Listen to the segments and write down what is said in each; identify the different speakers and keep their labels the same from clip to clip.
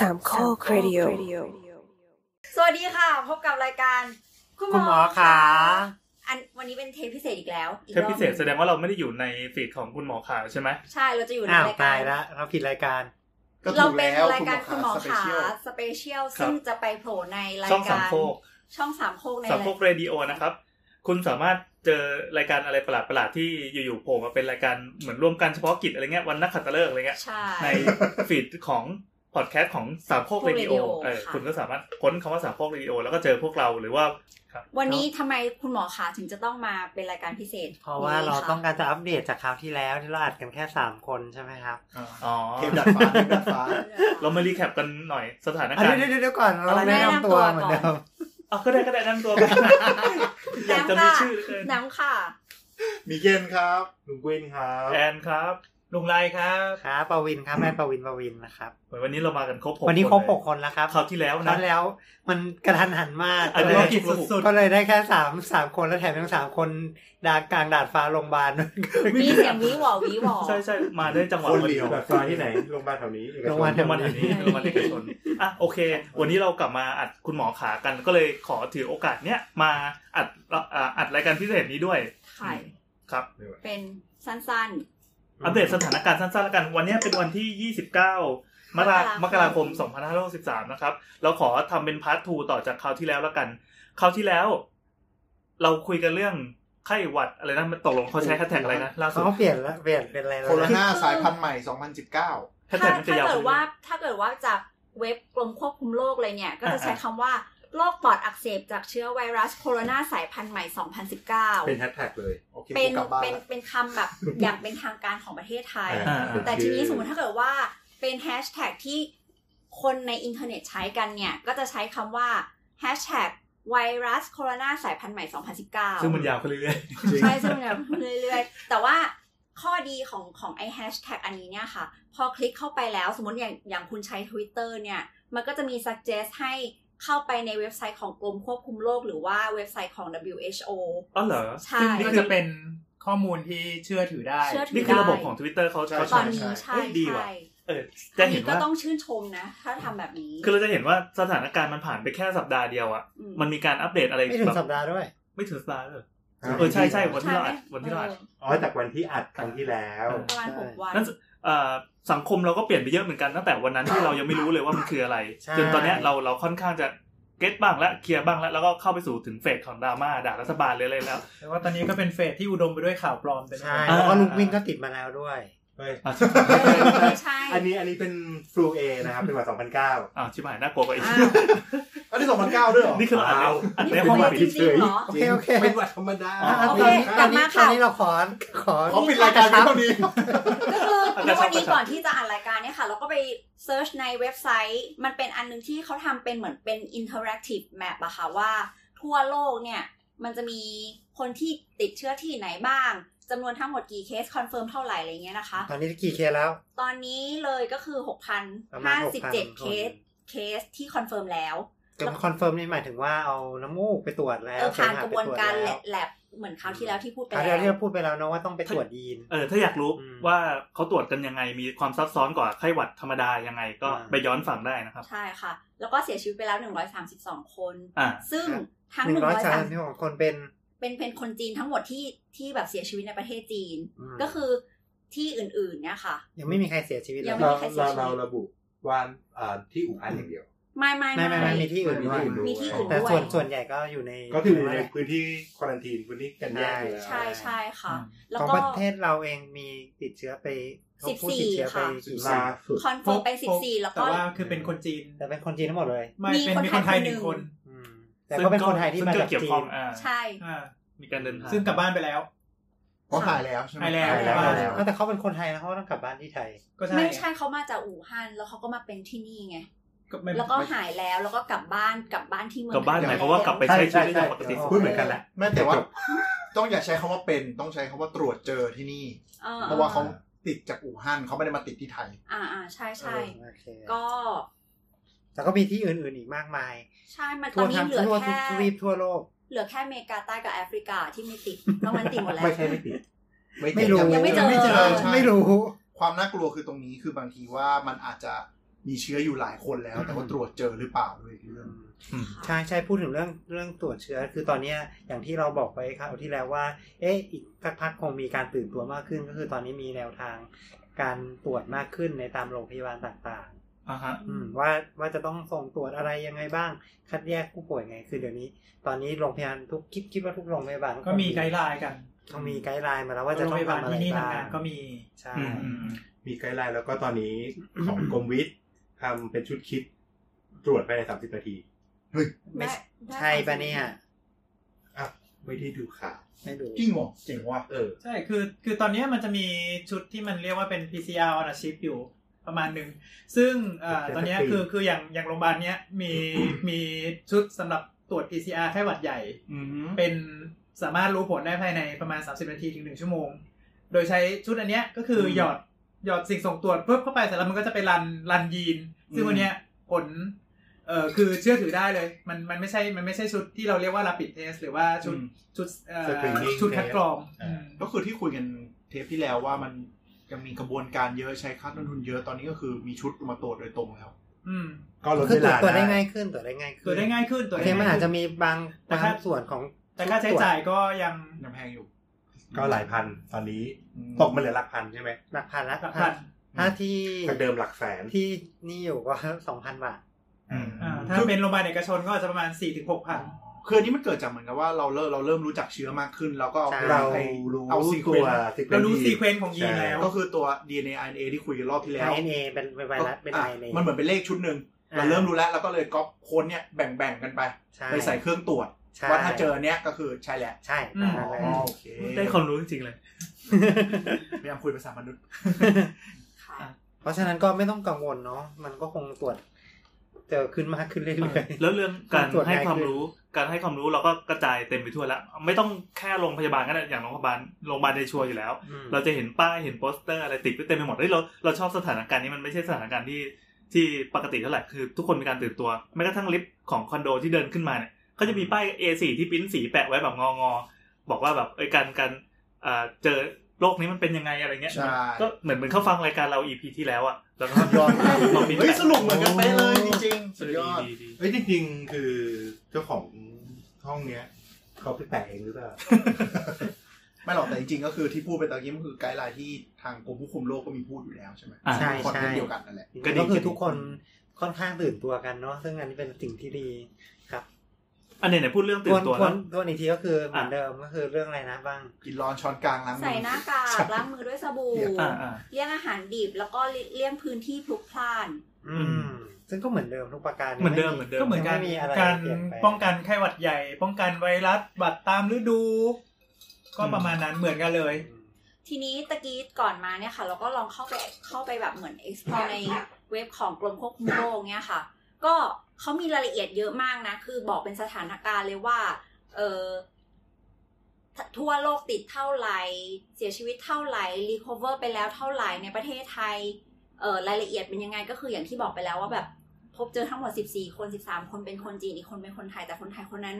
Speaker 1: สามข้อครดิโอ
Speaker 2: สวัสดีค่ะ พบกับรายการคุณ
Speaker 3: คุณหมอขา
Speaker 2: อันวันนี้เป็นเทปพิเศษอีกแล้วอีก
Speaker 4: เทปพิเศษแสดงว่าเราไม่ได้อยู่ในฟีดของคุณหมอขาใช่ไหม
Speaker 2: ใช่ เราจะอยู่ใน
Speaker 3: อ้าว
Speaker 2: ราย
Speaker 3: ตา
Speaker 2: การ
Speaker 3: ยละเราผิดรายการ
Speaker 5: ก็
Speaker 2: เรา
Speaker 5: ถูก
Speaker 2: เป็น
Speaker 5: แล้ว
Speaker 2: รายการคุณหมอขา
Speaker 5: Special
Speaker 2: สเปเชียลซึ่งจะไปโผล่ในราย
Speaker 4: ช่องสาม
Speaker 2: การ
Speaker 4: โคก
Speaker 2: ช่องสามโคกใน
Speaker 4: สามโคกเรดิโอนะครับ คุณสามารถเจอรายการอะไรประหลาดๆที่อยู่ๆโผล่มาเป็นรายการเหมือนร่วมกันเฉพาะกิจอะไรเงี้ยวันนักขัตฤกษ์อะไรเงี้ย
Speaker 2: ใช่
Speaker 4: ในฟีดของ พอดแคสต์ของสามโคกเรดิโอ
Speaker 2: Radio
Speaker 4: เออ
Speaker 2: ค่ะ
Speaker 4: คุณก็สามารถค้นคำว่าสามโคกเรดิโอแล้วก็เจอพวกเราหรือว่าครับ
Speaker 2: วันนี้ทำไมคุณหมอขาถึงจะต้องมาเป็นรายการพิเศษ
Speaker 3: เพราะว่าเรา
Speaker 2: นี้ค่ะ
Speaker 3: ต้องการจะอัปเดตจากคราวที่แล้วที่เราอัดกันแค่สามคนใช่ไหมครับ
Speaker 5: อ่า
Speaker 4: อ๋อ
Speaker 5: เทปดัดฟ้าเทปดัดฟ้า
Speaker 4: เรามารีแคปกันหน่อยสถาน
Speaker 3: อัน
Speaker 4: การณ์
Speaker 3: นี้เดี๋ยวเดี๋ยวก่อนเรา
Speaker 4: อะไร
Speaker 3: แนะนำตัว
Speaker 2: แนะนำตัว
Speaker 3: เหมือนเดิม
Speaker 4: อ๋อก็ได้ก็ได้นั่งตัวกันอยากจะมีชื่อเหลือเกิน
Speaker 2: น้ำค่ะ
Speaker 5: มีเกนครับลุงกวินครับ
Speaker 4: แอนครับ
Speaker 6: ลุงไรครับ
Speaker 3: ครับปวินครับแม่ปวินปวินนะครับ
Speaker 4: เหมือนวันนี้เรามากันครบหก
Speaker 3: วันนี้ครบ
Speaker 4: เลย
Speaker 3: หกคนแล้วครับ
Speaker 4: คราวที่แล้ว
Speaker 3: ครา
Speaker 4: นะ
Speaker 3: วที่แล้ว มันกระทันหันมาก
Speaker 4: อัน
Speaker 3: ก็
Speaker 4: นี้
Speaker 3: เลย
Speaker 4: กิจสุด
Speaker 3: ก็เลยได้แค่สามสามคนแล้วแถมทั้งสามคนดากลางดาดฟ้าโรงพยาบาล
Speaker 2: มีเสียงวิหวอวิหวอ
Speaker 4: ใช่ใช่มาได้จังหวะ
Speaker 5: คน
Speaker 4: พอ
Speaker 5: เห
Speaker 4: ดี
Speaker 5: ลียวแบบฟ้าที่ไหนโรงพยาบาลแถวนี้เอกชน
Speaker 3: โรงพยาบาล
Speaker 4: โรงพยาบาลแถวนี้โรงพยาบาลเอกชนอะโอเค วันนี้เรากลับมาอัดคุณหมอขากันก็เลยขอถือโอกาสเนี้ยมาอัดอ่าอัดรายการพิเศษนี้ด้วย
Speaker 2: ไข่
Speaker 4: ครับ
Speaker 2: เป็นสั้น
Speaker 4: อัปเดตสถานการณ์สั้นๆแล้วกัน วันนี้เป็นวันที่ 29 มกราม
Speaker 2: ก
Speaker 4: ก
Speaker 2: รา
Speaker 4: รา
Speaker 2: ค
Speaker 4: ค
Speaker 2: ม
Speaker 4: ม2563 นะครับ เราขอทำเป็นพาร์ท2ต่อจากคราวที่แล้วแล้วกัน คราวที่แล้ว เราคุยกันเรื่องไข้หวัดอะไรนะ มันตกลงเขาใช้แฮชแท็กอะไรนะล่าสุด
Speaker 3: เขาเปลี่ยนแล้วเปลี่ยนเป็นอะไรแล้ว
Speaker 5: โคโร
Speaker 3: นะ
Speaker 5: นาสายพันธุ์ใหม่ 2019
Speaker 4: แฮ
Speaker 2: ๆ
Speaker 4: ช
Speaker 2: ถ้า
Speaker 4: แท็กมันจะาว
Speaker 2: ถ้ายเกิด
Speaker 4: ขึ้น
Speaker 2: ว่าถ้าเกิดว่าจากเว็บกรมควบคุมโรคเลยเนี่ย ก็จะใช้คำว่า โรคปอดอักเสบจากเชื้อไวรัสโคโรนาสายพันธุ์ใหม่ 2019
Speaker 6: เป็นแฮชแท็กเลย
Speaker 5: โอเค
Speaker 2: เป็น
Speaker 5: กูกลับบ้าน
Speaker 2: เป็น
Speaker 5: ละ
Speaker 2: เป็นคำแบบอย่างเป็นทางการของประเทศไทย
Speaker 4: อ่า
Speaker 2: แต่ทีนี้สมมติถ้าเกิดว่าเป็นแฮชแท็กที่คนในอินเทอร์เน็ตใช้กันเนี่ย ก็จะใช้คำว่าแฮชแท็กไวรัสโคโรนาสายพันธุ์ใหม่ 2019
Speaker 4: ซึ่งมันยาวขึ้นเรื่อย
Speaker 2: ใช่ ซึ่งเนี่ยเรื่อยๆ แต่ว่าข้อดีของของไอแฮชแท็กอันนี้เนี่ยค่ะ พอคลิกเข้าไปแล้วสมมติอย่างอย่างคุณใช้ Twitter เนี่ย มันก็จะมี suggest ให้ เข้าไปในเว็บไซต์ของกรมควบคุมโรคหรือว่าเว็บไซต์ของ WHO
Speaker 4: ๆอ๋อเหรอ
Speaker 2: ใช่
Speaker 6: ซึ่งนี่จะเป็นข้อมูลที่เชื่อถือได้
Speaker 2: เชื่อถื
Speaker 4: นี่คือระบบของ Twitter เขา
Speaker 5: ใช่
Speaker 4: เขา
Speaker 2: ตอน
Speaker 4: ใช้
Speaker 2: นี้ใช่
Speaker 4: เฮ้ยดีว่ะ
Speaker 2: ใช่
Speaker 4: เออ
Speaker 2: อั
Speaker 4: จะ
Speaker 2: น
Speaker 4: เห็
Speaker 2: นี้
Speaker 4: น
Speaker 2: ก็
Speaker 4: ว่า
Speaker 2: ต้องชื่นชมนะ ถ้าทำแบบนี้
Speaker 4: คือเราจะเห็นว่าสถานการณ์มันผ่านไปแค่สัปดาห์เดียวอะ
Speaker 2: อืม
Speaker 4: มันมีการอัปเดตอะไร
Speaker 3: ไม่ถึง
Speaker 4: แบบ
Speaker 3: สัปดาห์ด้วย
Speaker 4: ไม่ถึงสัปดาห์เลย
Speaker 5: อ่า
Speaker 4: เออใช่ใช่วันที่เราอัด
Speaker 2: ใช่ไหม
Speaker 4: วันที่เราอัด
Speaker 2: เอ
Speaker 6: อ๋อจากวันที่อัดครั้งที่แล้ว
Speaker 2: อประมาณหกวัน
Speaker 4: นั่นเอ่อ สังคมเราก็เปลี่ยนไปเยอะเหมือนกันตั้งแต่วันนั้นที่เรายังไม่รู้เลยว่ามันคืออะไร
Speaker 3: ใช่
Speaker 4: จนตอนเนี้ยเราเราค่อนข้างจะเก็ตบ้างแล้วเคลียร์บ้างแล้วแล้วก็เข้าไปสู่ถึงเฟสของดราม่าด่ารัฐบาลเลยอะไรแล้ว
Speaker 6: แต่ว่าตอนนี้ก็เป็นเฟสที่อุดมไปด้วยข่าวปลอมเต็มไปหม
Speaker 3: ใช่
Speaker 6: ด
Speaker 3: แล้วก็ลูกวิ่งก็ติดมาแล้วด้วย
Speaker 6: เฮ้ย
Speaker 4: อะ
Speaker 2: ไม่ใช่
Speaker 7: อันนี้อันนี้เป็นฟลูเอนะครับเป็นหวัด2009
Speaker 4: อ้าวชิบหายน่ากลัวกว่าอีก
Speaker 2: อ้าว
Speaker 5: อันนี้2009ด้วยเหรอ
Speaker 4: นี่คือเราอัดในอัดใน
Speaker 2: นี่
Speaker 4: ห้อง
Speaker 2: คือ
Speaker 4: อัด
Speaker 2: จริงๆเหรอ
Speaker 3: โอเคโอเค
Speaker 7: เป็นหวัดธรรมดา
Speaker 3: อะ
Speaker 2: โอเค
Speaker 3: ตอนนี้
Speaker 2: กลับมาค่ะ
Speaker 3: ตอนนี้เราขอขอ
Speaker 5: เขาปิดรายการไว้เท่านี้
Speaker 2: ก็คือ
Speaker 4: อาจ
Speaker 2: ใน
Speaker 4: จะชอบ
Speaker 2: วันนี้
Speaker 4: ประชา
Speaker 2: ก่อนที่จะอ่านรายการเนี่ยค่ะ เราก็ไปเซิร์ชในเว็บไซต์ มันเป็นอันหนึงที่เขาทำเป็นเหมือนเป็น interactive map อะค่ะว่า ทั่วโลกเนี่ย มันจะมีคนที่ติดเชื้อที่ไหนบ้าง จำนวนทั้งหมดกี่เคสคอนเฟิร์มเท่าไหร่อะไรเงี้ยนะคะ
Speaker 3: ตอนนี้กี่เคสแล้ว
Speaker 2: ตอนนี้เลยก็คือ
Speaker 3: ประมาณ
Speaker 2: 6,057 เคสเคสที่คอนเฟิร์มแล้ว
Speaker 3: ก็คอนเฟิร์มนี่หมายถึงว่าเอาน้ำมูกไปตรวจแล้ว
Speaker 2: เออผ่านกระบวนการ
Speaker 3: เสม
Speaker 2: แล
Speaker 3: หะ
Speaker 2: บแลบเหมือนคราวที่แล้วที่พูดไป
Speaker 3: คราวที่
Speaker 2: แล้
Speaker 3: แล้วที่เรา
Speaker 2: ว
Speaker 3: พูดไปแล้วเนอะว่าต้องไปตรวจยีน
Speaker 4: เออถ้าอยากรู้
Speaker 3: อืม
Speaker 4: ว่าเขาตรวจกันยังไงมีความซับซ้อนกว่าไข้หวัดธรรมดายังไงก็
Speaker 3: อ่า
Speaker 4: ไปย้อนฟังได้นะครับ
Speaker 2: ใช่ค่ะ แล้วก็เสียชีวิตไปแล้ว 132 คน
Speaker 4: อ่า
Speaker 2: ซึ่งทั้ง
Speaker 3: หนึ่งร้อยสาม
Speaker 2: 130
Speaker 3: ที่ของคนเป็น
Speaker 2: เป็นเป็นคนจีนทั้งหมดที่ที่แบบเสียชีวิตในประเทศจีน
Speaker 3: อืม
Speaker 2: ก็คือที่อื่นๆเนี่ยค่ะ
Speaker 3: ยังไม่มีใครเสียชีวิตเล
Speaker 2: ยั
Speaker 3: ย
Speaker 2: งไม่
Speaker 7: เรา
Speaker 2: มีใครเสีย
Speaker 7: เรา
Speaker 2: ชีวิต
Speaker 7: เราระบุว่าอ่าที่อู่ฮั่นอย่างเดียว
Speaker 2: ไม่ไม่
Speaker 3: ไม่ไม่ไม่มีที่อื่น
Speaker 7: มี
Speaker 3: ด้วย
Speaker 7: ที่อื่นด้วย
Speaker 2: มีที่อื่น
Speaker 3: แต่
Speaker 2: ด้วย
Speaker 3: ส่วนส่วนใหญ่ก็อยู่ใน
Speaker 7: ก็คืออยู่ในพื้นที่ควอลันทีนพื้นที่กันแยกอยู่แล้ว
Speaker 2: ใช่ใช่ค่ะ
Speaker 4: อืม
Speaker 2: แล้ว
Speaker 3: ของ
Speaker 2: ก็
Speaker 3: ประเทศเราเองมีติดเชื้อไปเขาพูดติดเชื้อไป
Speaker 2: 14
Speaker 3: กี่
Speaker 7: ล่า
Speaker 3: คน
Speaker 7: สุด
Speaker 2: คอนเฟิร์มไป14แล้ว
Speaker 6: แต่
Speaker 2: ก็
Speaker 6: ว่าคือเป็นคนจีน
Speaker 3: แต่เป็นคนจีนทั้งหมดเลย
Speaker 6: ไม่
Speaker 2: มี
Speaker 6: เป็น
Speaker 2: คน
Speaker 6: มีคนไทย
Speaker 2: ไทย
Speaker 6: หนึ่ง
Speaker 2: ค
Speaker 6: คนน
Speaker 3: อืมแต่ก็เป็นคนไทยที่มา
Speaker 4: ซึ่ง
Speaker 3: จาก
Speaker 4: เกี่ยว
Speaker 3: จี
Speaker 4: ข้อง
Speaker 3: น
Speaker 4: อ่า
Speaker 2: ใช่
Speaker 6: อ่า
Speaker 4: มีการเดินทาง
Speaker 6: ซึ่งกลับบ้านไปแล้ว
Speaker 5: เขาหายแล้วใช่ไหม
Speaker 6: หายแล้ว
Speaker 7: หายแล้ว
Speaker 6: หาย
Speaker 7: แล้
Speaker 6: แล้วว
Speaker 3: แต่เขาเป็นคนไทยนะเขาก็ต้องกลับบ้านที่ไทย
Speaker 6: ก็ใช่
Speaker 2: ไม่ใช่เขามาจากอู่ฮั่นแล้วเขาก็มาเป็นที่นี่ไง
Speaker 6: ก็ไม่
Speaker 2: แล้วก็หายแล้วแล้วก็กลับบ้านกลับบ้านที่เมือง
Speaker 4: กลับบ้าน
Speaker 2: ไท
Speaker 4: หมายความว่ากลับไปใช้ชีวิตได้อย่างปกติ
Speaker 3: ใช่
Speaker 7: พูดเหมือนกันแหละ
Speaker 5: ไม่แต่ว่าต้องอย่าใช้คำว่าเป็นต้องใช้คำว่าตรวจเจอที่นี่
Speaker 2: ออ
Speaker 5: เพราะว่าเขาติดจากอู่ฮั่นเขาไม่ได้มาติดที่ไทย
Speaker 2: อ่าอ่าใช่ใช่
Speaker 3: โอเค
Speaker 2: ก็
Speaker 3: แต่ก็มีที่อื่นๆอีกมากมาย
Speaker 2: ใช่มันต
Speaker 3: ทั่
Speaker 2: อ
Speaker 3: วน
Speaker 2: นี้
Speaker 3: ทั้ง
Speaker 2: เหลือ
Speaker 3: ทั่วทุ
Speaker 2: แค่
Speaker 3: กทวีปทั่วโลก
Speaker 2: เหลือแค่อเมริกาใต้กับแอฟริกาที่ไม่ติดนอกนั้นติดหมดแล้ว
Speaker 7: ไม่ใช่ไม่ติด
Speaker 3: ไม่รู้
Speaker 2: ยังไม่เจอ
Speaker 5: ไม่เจอใช่
Speaker 3: ไม่รู้
Speaker 5: ความน่ากลัวคือตรงนี้คือบางทีว่ามันอาจจะมีเชื้ออยู่หลายคนแล้ว แต่ว่าตรวจเจอหรือเปล่าด้วยอีกเรื่อง
Speaker 4: อืม
Speaker 3: ใช่ใช่พูดถึงเรื่องเรื่องตรวจเชื้อ คือตอนเนี้ยอย่างที่เราบอกไปคราวที่แล้วว่า เอ๊ะอีกสักพักคงมีการตื่นตัวมากขึ้น ก็คือตอนนี้มีแนวทางการตรวจมากขึ้นในตามโรงพยาบาลต่าง
Speaker 4: อ่าฮะ
Speaker 3: ๆอืมว่าว่าจะต้องส่งตรวจอะไรยังไงบ้าง คัดแยกผู้ป่วยไง คือเดี๋ยวนี้ ตอนนี้โรงพยาบาลทุกคิดคิดว่าทุกโรงพยาบาล
Speaker 6: ก็มีไกด์ไลน์กัน
Speaker 3: ต้องมีไกด์ไลน์มาแล้วว่าจะ
Speaker 6: โรง
Speaker 3: ต้อ
Speaker 6: พ
Speaker 3: ง
Speaker 6: ยาบาล
Speaker 3: ทำอะไร
Speaker 6: ที่นี่
Speaker 3: บ้า
Speaker 6: ทำงางนก็มี
Speaker 3: ใช่
Speaker 4: อืมอืมอืม
Speaker 7: มีไกด์ไลน์แล้วก็ตอนนี้ของกรมวิทย์ทำเป็นชุดคิดตรวจภายในสามสิบนาที
Speaker 2: ได้ได้
Speaker 3: ใช่ปะเนี่ย
Speaker 7: อะไม่ได้ดูข่าว
Speaker 3: ไม่ดู
Speaker 5: จริงเหรอเจ๋งว่ะ
Speaker 7: เออ
Speaker 6: ใช่คือ คือตอนนี้มันจะมีชุดที่มันเรียกว่าเป็น PCR on a chip อยู่ ประมาณหนึ่ง ซึ่งเอ่อ
Speaker 7: เป็น
Speaker 6: ตอนเนี้ย
Speaker 7: สกรีน
Speaker 6: คือคืออย่างอย่างโรงพยาบาลเนี้ยมีมีชุดสำหรับตรวจ PCR ไข้หวัดใหญ่
Speaker 4: อืม
Speaker 6: เป็นสามารถรู้ผลได้ภายในประมาณ 30 นาทีถึง1ชั่วโมง โดยใช้ชุดอันเนี้ยก็คือหยอดหยอดสิ่งส่งตรวจปุ๊บเข้าไปเสร็จแล้วมันก็จะไปรันรันยีน ซึ่งวันเนี้ยผลเอ่อคือเชื่อถือได้เลย มันมันไม่ใช่มันไม่ใช่ชุดที่เราเรียกว่า rapid test หรือว่าชุดชุดเอ่อ
Speaker 7: Screening
Speaker 6: ชุดคัดกรอง
Speaker 7: test อ่า
Speaker 6: อืม
Speaker 5: ก็คือที่คุยกันเทปที่แล้วว่ามัน ยังมีกระบวนการเยอะใช้ค่าต้นทุนเยอะตอนนี้ก็คือมีชุดมาตรวจโดยตรงแล้ว
Speaker 6: อืม
Speaker 7: ก็ลด
Speaker 3: คือ
Speaker 7: เว
Speaker 3: ตรวจ
Speaker 7: ลา
Speaker 3: ตรวจได้ง่ายขึ้นตรวจได้ง่ายขึ้น
Speaker 6: ตัวได้ง่ายขึ้นตัว
Speaker 3: โอ
Speaker 6: ได้
Speaker 3: เคมัน
Speaker 6: ง่าย
Speaker 3: อาจจะ
Speaker 6: ขึ้น
Speaker 3: มีบาง
Speaker 6: แต่
Speaker 3: บาง
Speaker 6: ค่า
Speaker 3: ส่วนของ
Speaker 6: แต่ค่าใช้จ่ายก็ยัง
Speaker 5: ยังแพงอยู่
Speaker 7: ก็หลายพันตอนนี้
Speaker 5: อืม
Speaker 7: ตกมาเหลือหลักพันใช่ไหม
Speaker 3: หลักพันละ
Speaker 6: หลักพัน
Speaker 3: ถ้าที่
Speaker 7: จากเดิมหลักแสน
Speaker 3: ที่นี่อยู่ก็สองพันบาท
Speaker 4: อืม
Speaker 6: อ่าถ้าเป็นโรงพยาบาลเอกชนก็อาจจะประมาณ4ี่ถึงหกพัน
Speaker 5: คืออันนี้มันเกิดจากเหมือนกับว่าเราเริ่มเราเริ่มรู้จักเชื้อมากขึ้นแล้วก็เอา
Speaker 3: ใช่
Speaker 5: ไป
Speaker 7: เรา
Speaker 5: ไป
Speaker 7: รู้
Speaker 5: เอาซี
Speaker 7: ตั
Speaker 5: เคววน
Speaker 6: เรารู้ซีเควนต์ของยีนแล้ว
Speaker 5: ก็คือตัว DNA RNA ที่คุยกันรอบที่แล้ว
Speaker 3: RNA เป็นเป็นไวรัสเป็น
Speaker 5: อะ
Speaker 3: RNA
Speaker 5: มันเหมือนเป็นเลขชุดหนึ่ง
Speaker 3: อ่า
Speaker 5: เราเริ่มรู้แล้วแล้วก็เลยก๊อปโค้ดเนี่ยแบ่งๆกันไป
Speaker 3: ใช่
Speaker 5: ไปใส่เครื่องตรวจ
Speaker 3: ใช่
Speaker 5: ว่าถ้าเจอเนี้ยก็คือใช่แหละ
Speaker 3: ใช่
Speaker 6: อืม
Speaker 3: ตามนั้นเลย
Speaker 5: อ๋อโอเค
Speaker 4: ได้ความรู้จริงๆเลย
Speaker 5: พยายามคุยภาษามนุษย์
Speaker 2: ค่ะ
Speaker 3: เพราะฉะนั้นก็ไม่ต้องกังวลเนาะมันก็คงตรวจ เจอขึ้นมากขึ้นเรื่อยๆ
Speaker 4: แล้วเรื่องการ
Speaker 3: ตรวจ
Speaker 4: ให้
Speaker 3: ง่าย
Speaker 4: ความ
Speaker 3: ขึ้น
Speaker 4: รู้ การให้ความรู้เราก็กระจายเต็มไปทั่วแล้ว ไม่ต้องแค่โรงพยาบาลก็ได้อย่างโรงพยาบาลโรงพยาบาลในชัวร์อยู่แล้ว
Speaker 3: อืม
Speaker 4: เราจะเห็นป้ายเห็นโปสเตอร์อะไรติดไว้เต็มไปหมดเฮ้ยเราเราชอบสถานการณ์นี้มันไม่ใช่สถานการณ์ที่ที่ปกติเท่าไหร่คือทุกคนมีการตื่นตัวแม้กระทั่งลิฟต์ของคอนโดที่เดินขึ้นมาเนี่ยเขาจะมีป้าย A4 ที่ปริ้นสีแปะไว้แบบงองอๆบอกว่าแบบเอ้ยการการอ่าเจอ โรคนี้มันเป็นยังไงอะไรเงี้ย
Speaker 5: ใช่
Speaker 4: ก็เหมือนเหมือนเขาฟังรายการเรา EP ที่แล้วอะแล้วก็
Speaker 5: ยอดมาก
Speaker 4: มาปริ้น
Speaker 5: เฮ้ย
Speaker 4: แปะ
Speaker 5: สรุปเหมือนกันไปะเลยจริงๆ
Speaker 4: เอ
Speaker 5: สุด
Speaker 4: อย
Speaker 5: อด
Speaker 4: ดีดี
Speaker 7: เอ้ยจริงๆ คือเจ้าของห้องเนี้ยเขาไปแปะเองหรือเปล่า
Speaker 5: ไม่หรอกแต่จริงๆก็คือที่พูดไปตะกี้มันคือ guideline ที่ทางกรมควบคุมโรคก็มีพูดอยู่แล้วใช่ไหม
Speaker 4: อ่า
Speaker 3: ใช่
Speaker 5: คอนเทน
Speaker 3: ใช่
Speaker 5: content เดียวกันนั่นแหละ
Speaker 4: ก็ดี
Speaker 3: ก็คือ
Speaker 4: ก็ดี
Speaker 3: ทุกคนค่อนข้างตื่นตัวกันเนาะซึ่งอันนี้เป็นสิ่งที่ดีครับ
Speaker 4: อันไหนไหนพูดเรื่อง
Speaker 3: ท
Speaker 4: ตื่
Speaker 3: วน
Speaker 4: นตัว
Speaker 3: ทว
Speaker 4: แล้
Speaker 3: น
Speaker 4: ว
Speaker 3: ทวนอีกทีก็คือเหมือนเดิมก็คือเรื่องอะไรนะบ้าง
Speaker 5: กินร้อนช้อนกลางล้างมือ
Speaker 2: ใส่หน้ากากล้างมือด้วยสบู่
Speaker 4: อ่าอ่า
Speaker 2: เลี่ยงอาหารดิบแล้วก็เลี่ยงพื้นที่พลุกพล่าน
Speaker 3: อืมซึ่งก็เหมือนเดิมทุกประการ
Speaker 4: เหมือนเดิมเหมือนเดิม
Speaker 6: ก็เหมือนกัน
Speaker 3: ไม่มีอะไร
Speaker 6: การ
Speaker 3: เปลี่ยนแปลง
Speaker 6: ป้องกันไข้หวัดใหญ่ ป้องกันไวรัสบัดตามฤดู ก็
Speaker 4: อืม
Speaker 6: ประมาณนั้นเหมือนกันเลย
Speaker 2: ทีนี้ตะกี้ก่อนมาเนี่ยค่ะ เราก็ลองเข้าไปเข้าไปแบบเหมือน explore ในเว็บของกรมควบคุมโรคเนี่ยค่ะ ก็ เขามีรายละเอียดเยอะมากนะ คือบอกเป็นสถานการณ์เลยว่า เออทั่วโลกติดเท่าไหร่ เสียชีวิตเท่าไหร่ recover ไปแล้วเท่าไหร่ในประเทศไทย เออรายละเอียดเป็นยังไงก็คืออย่างที่บอกไปแล้วว่าแบบพบเจอทั้งหมด 14 คน 13 คนเป็นคนจีน อีกคนเป็นคนไทย แต่คนไทยคนนั้น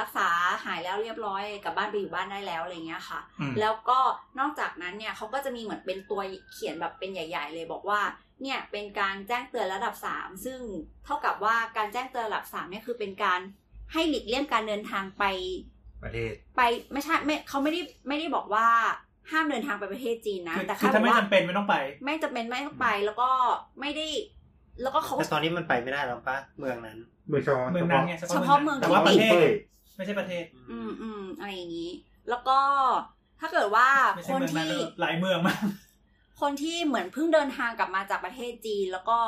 Speaker 2: รักษาหายแล้วเรียบร้อยกลับบ้านไปอยู่บ้านได้แล้วอะไรเงี้ยค่ะ
Speaker 4: อืม
Speaker 2: แล้วก็นอกจากนั้นเนี่ยเขาก็จะมีเหมือนเป็นตัวเขียนแบบเป็นใหญ่ ๆ เลยบอกว่าเนี่ยเป็นการแจ้งเตือนระดับ 3 ซึ่งเท่ากับว่าการแจ้งเตือนระดับ3เนี่ยคือเป็นการให้หลีกเลี่ยงการเดินทางไป
Speaker 7: ประเทศ
Speaker 2: ไปไม่ใช่ไม่เขาไม่ได้ไม่ได้บอกว่าห้ามเดินทางไปประเทศจีนนะ
Speaker 6: คือ
Speaker 2: แต่
Speaker 6: คือ
Speaker 2: แค่บ
Speaker 6: ถ้า
Speaker 2: อก
Speaker 6: ไม่
Speaker 2: ว่า
Speaker 6: จำเป็นไม่ต้องไป
Speaker 2: ไม่จำเป็นไม่ต้องไปแล้วก็ไม่ได้ แล้วก็เขา
Speaker 3: แต่ตอนนี้มันไปไม่ได้แล้วปะเมืองนั้น
Speaker 7: เมืองชอ
Speaker 6: เมืองนั้นไง
Speaker 2: เฉพาะเมือง
Speaker 6: แต่ว่าป
Speaker 2: ที่
Speaker 6: ระ
Speaker 2: ติด
Speaker 6: เทศ ไม่ใช่ประเทศ
Speaker 2: อืมอืมอะไรอย่างนี้ แล้วก็ถ้าเกิดว่า
Speaker 6: ไม่
Speaker 2: ค
Speaker 6: ใช่
Speaker 2: น
Speaker 6: เมืองนั้น
Speaker 2: ที่
Speaker 6: หลายเมืองมาก
Speaker 2: คนที่เหมือนเพิ่งเดินทางกลับมาจากประเทศจีน แล้วก็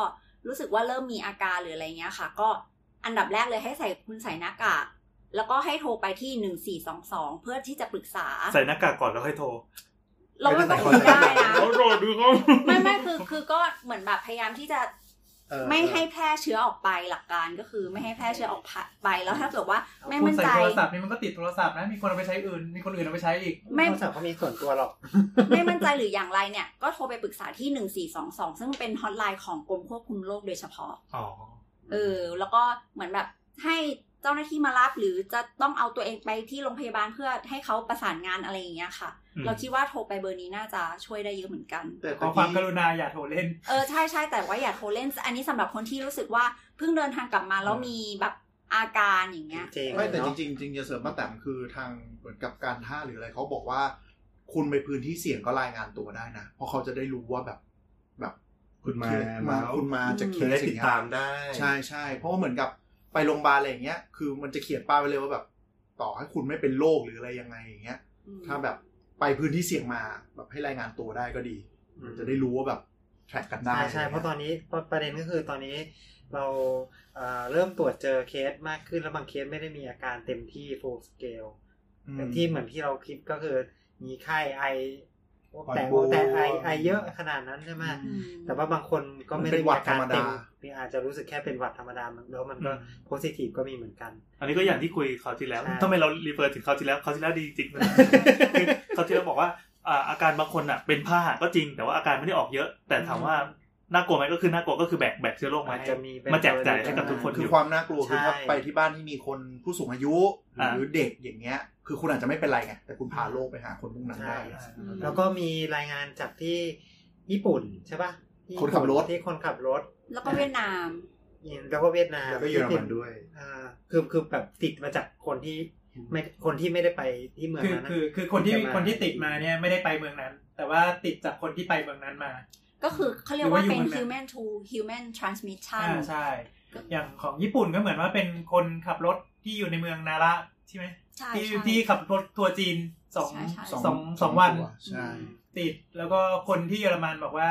Speaker 2: รู้สึกว่าเริ่มมีอาการหรืออะไรเงี้ยค่ะ ก็อันดับแรกเลยให้ใส่คุณใส่หน้ากากแล้วก็ให้โทรไปที่หนึ่งสี่สองสองเพื่อที่จะปรึกษา
Speaker 4: ใส่หน้ากากก่อนแล้วค่อยโทร
Speaker 2: เราไม่ต้องคุยได้นะ
Speaker 4: เขาโดดดูเขา
Speaker 2: ไม่ไม่คือคือก็เหมือนแบบพยายามที่จะ
Speaker 3: เออ
Speaker 2: ไม่ให้แพร่เชื้อออกไปหลักการก็คือ ไม่ให้แพร่เชื้อออกไปแล้วถ้าเกิดว่าไม่
Speaker 6: คุ
Speaker 2: มั่
Speaker 6: ณ
Speaker 2: น
Speaker 6: ใส่
Speaker 2: ใจ
Speaker 6: โทรศัพท์นี่มันก็ติดโทรศัพท์นะมีคนเอาไปใช้อื่น มีคนอื่นเอาไปใช้อีก
Speaker 2: ไม่
Speaker 3: โทรศัพท์เขามีส่วนตัวหรอก
Speaker 2: ไม่มั่นใจหรืออย่างไรเนี่ย ก็โทรไปปรึกษาที่หนึ่งสี่สองสองซึ่งเป็นฮอตไลน์ของกรมควบคุมโรคโดยเฉพาะ
Speaker 4: อ๋อ
Speaker 2: เออ แล้วก็เหมือนแบบให้ เจ้าหน้าที่มารับหรือจะต้องเอาตัวเองไปที่โรงพยาบาลเพื่อให้เขาประสานงานอะไรอย่างเงี้ยค่ะ
Speaker 4: อืม
Speaker 2: เราคิดว่าโทรไปเบอร์นี้น่าจะช่วยได้เยอะเหมือนกัน
Speaker 5: แต่
Speaker 6: ขอความกรุณาอย่าโทรเล่น
Speaker 2: เออใช่ใช่แต่ว่าอย่าโทรเล่น อันนี้สำหรับคนที่รู้สึกว่าเพิ่งเดินทางกลับมาแล้วมีแบบอาการอย่างเงี้ย
Speaker 3: จริง
Speaker 5: ไม่แต่
Speaker 3: เน
Speaker 5: จ
Speaker 3: อะ
Speaker 5: ริงๆจริงๆจะเสริมป้าแตมคือทางเหมือนกับการท่าหรืออะไรเขาบอกว่า คุณไปพื้นที่เสี่ยงก็รายงานตัวได้นะเพราะเขาจะได้รู้ว่าแบบแบบ
Speaker 7: คุณมา
Speaker 5: มา
Speaker 7: แล้ว
Speaker 5: คุณมาจะเค
Speaker 7: จะ
Speaker 5: ส
Speaker 7: ได้
Speaker 5: สิ่
Speaker 7: ติ
Speaker 5: ง
Speaker 7: ด
Speaker 5: เงี้ย
Speaker 7: ตามได้
Speaker 5: ใช่ใช่เพราะว่าเหมือนกับ ไปโรงพยาบาลอะไรอย่างเงี้ย คือมันจะเขียนป้ายไว้เลยว่าแบบ ต่อให้คุณไม่เป็นโรคหรืออะไรยังไงอย่างเงี้ย ถ้าแบบไปพื้นที่เสี่ยงมาแบบให้รายงานตัวได้ก็ดี มันจะได้รู้ว่าแบบแทร็กกันได้
Speaker 3: ใช่ใช่เพราะตอนนี้ประเด็นก็คือตอนนี้เราเอ่อเริ่มตรวจเจอเคสมากขึ้นแล้วบางเคสไม่ได้มีอาการเต็มที่ full scale
Speaker 5: อืม
Speaker 3: แต่ที่เหมือนที่เราคิดก็คือมีไข้ไอ
Speaker 5: ปอด
Speaker 3: แต่
Speaker 5: บวม
Speaker 3: แต่ไอไอเยอะขนาดนั้นใช่ไหม
Speaker 5: อืม
Speaker 3: แต่ว่าบางคนก็ไม่ได้
Speaker 5: มันเป็นหวัด
Speaker 3: มีอาการ
Speaker 5: ธรรมดา
Speaker 3: เต็มมีอาจจะรู้สึกแค่เป็นหวัดธรรมดาแล้วมันก็ positive ก็มีเหมือนกัน
Speaker 4: อันนี้ก็อย่างที่คุยคราวที่แล้ว
Speaker 3: ใช่
Speaker 4: ทำไมเรารีเฟอร์ถึงคราวที่แล้วคราวที่แล้วดีจริงๆเลยคือคราวที่แล้วบอกว่าอ่าอาการบางคนอะเป็นผ้าก็จริงแต่ว่าอาการไม่ได้ออกเยอะ แต่ถามว่า น่ากลัวไหมก็คือน่ากลัวก็คือแบกแบกเชื้อโรคมา
Speaker 3: อาจจะมีเป็น
Speaker 4: มาแจกจ่ายให้กับทุกคน
Speaker 5: คือ
Speaker 4: อยู่
Speaker 5: ความน่ากลัวคือ
Speaker 3: ใช่
Speaker 5: ถ้าไปที่บ้านที่มีคนผู้สูงอายุ
Speaker 4: อ่า
Speaker 5: หรือเด็กอย่างเงี้ย คือคุณอาจจะไม่เป็นไรไงแต่คุณพาโรคไปหาคนพวกนั้นได้
Speaker 3: ใช่แล้วก็มีรายงานจากที่ญี่ปุ่นใช่ปะที่
Speaker 5: คนขับรถ
Speaker 3: ที่คนขับรถ
Speaker 2: แล้วก็เวียดนาม
Speaker 3: แล้วก็เวียดนาม
Speaker 7: แล้วก็เยอรมันด้วย
Speaker 3: อ่าคือคือแบบติดมาจากคนที่ไม่คนที่ไม่ได้ไปที่เมือง
Speaker 6: คือ
Speaker 3: นั้นนะ
Speaker 6: คือคือคนที่
Speaker 3: จะมา
Speaker 6: คนที่ติดมาเนี่ยไม่ได้ไปเมืองนั้น แต่ว่าติดจากคนที่ไปเมืองนั้นมา
Speaker 2: ก็คือเขาเรียกว่าเป็น
Speaker 6: หรือว่าอยู่
Speaker 2: human to human transmission
Speaker 6: อ่าใช่ อย่างของญี่ปุ่นก็เหมือนว่าเป็นคนขับรถที่อยู่ในเมืองนาระใช่ไหม
Speaker 2: ใช่
Speaker 6: ที่
Speaker 2: ใช่
Speaker 6: ที่ขับรถทัวร์จีนสอง
Speaker 2: ใช่ใช่
Speaker 6: สองสองวัน
Speaker 5: ตัวใช่
Speaker 6: ติดแล้วก็คนที่เยอรมันบอกว่า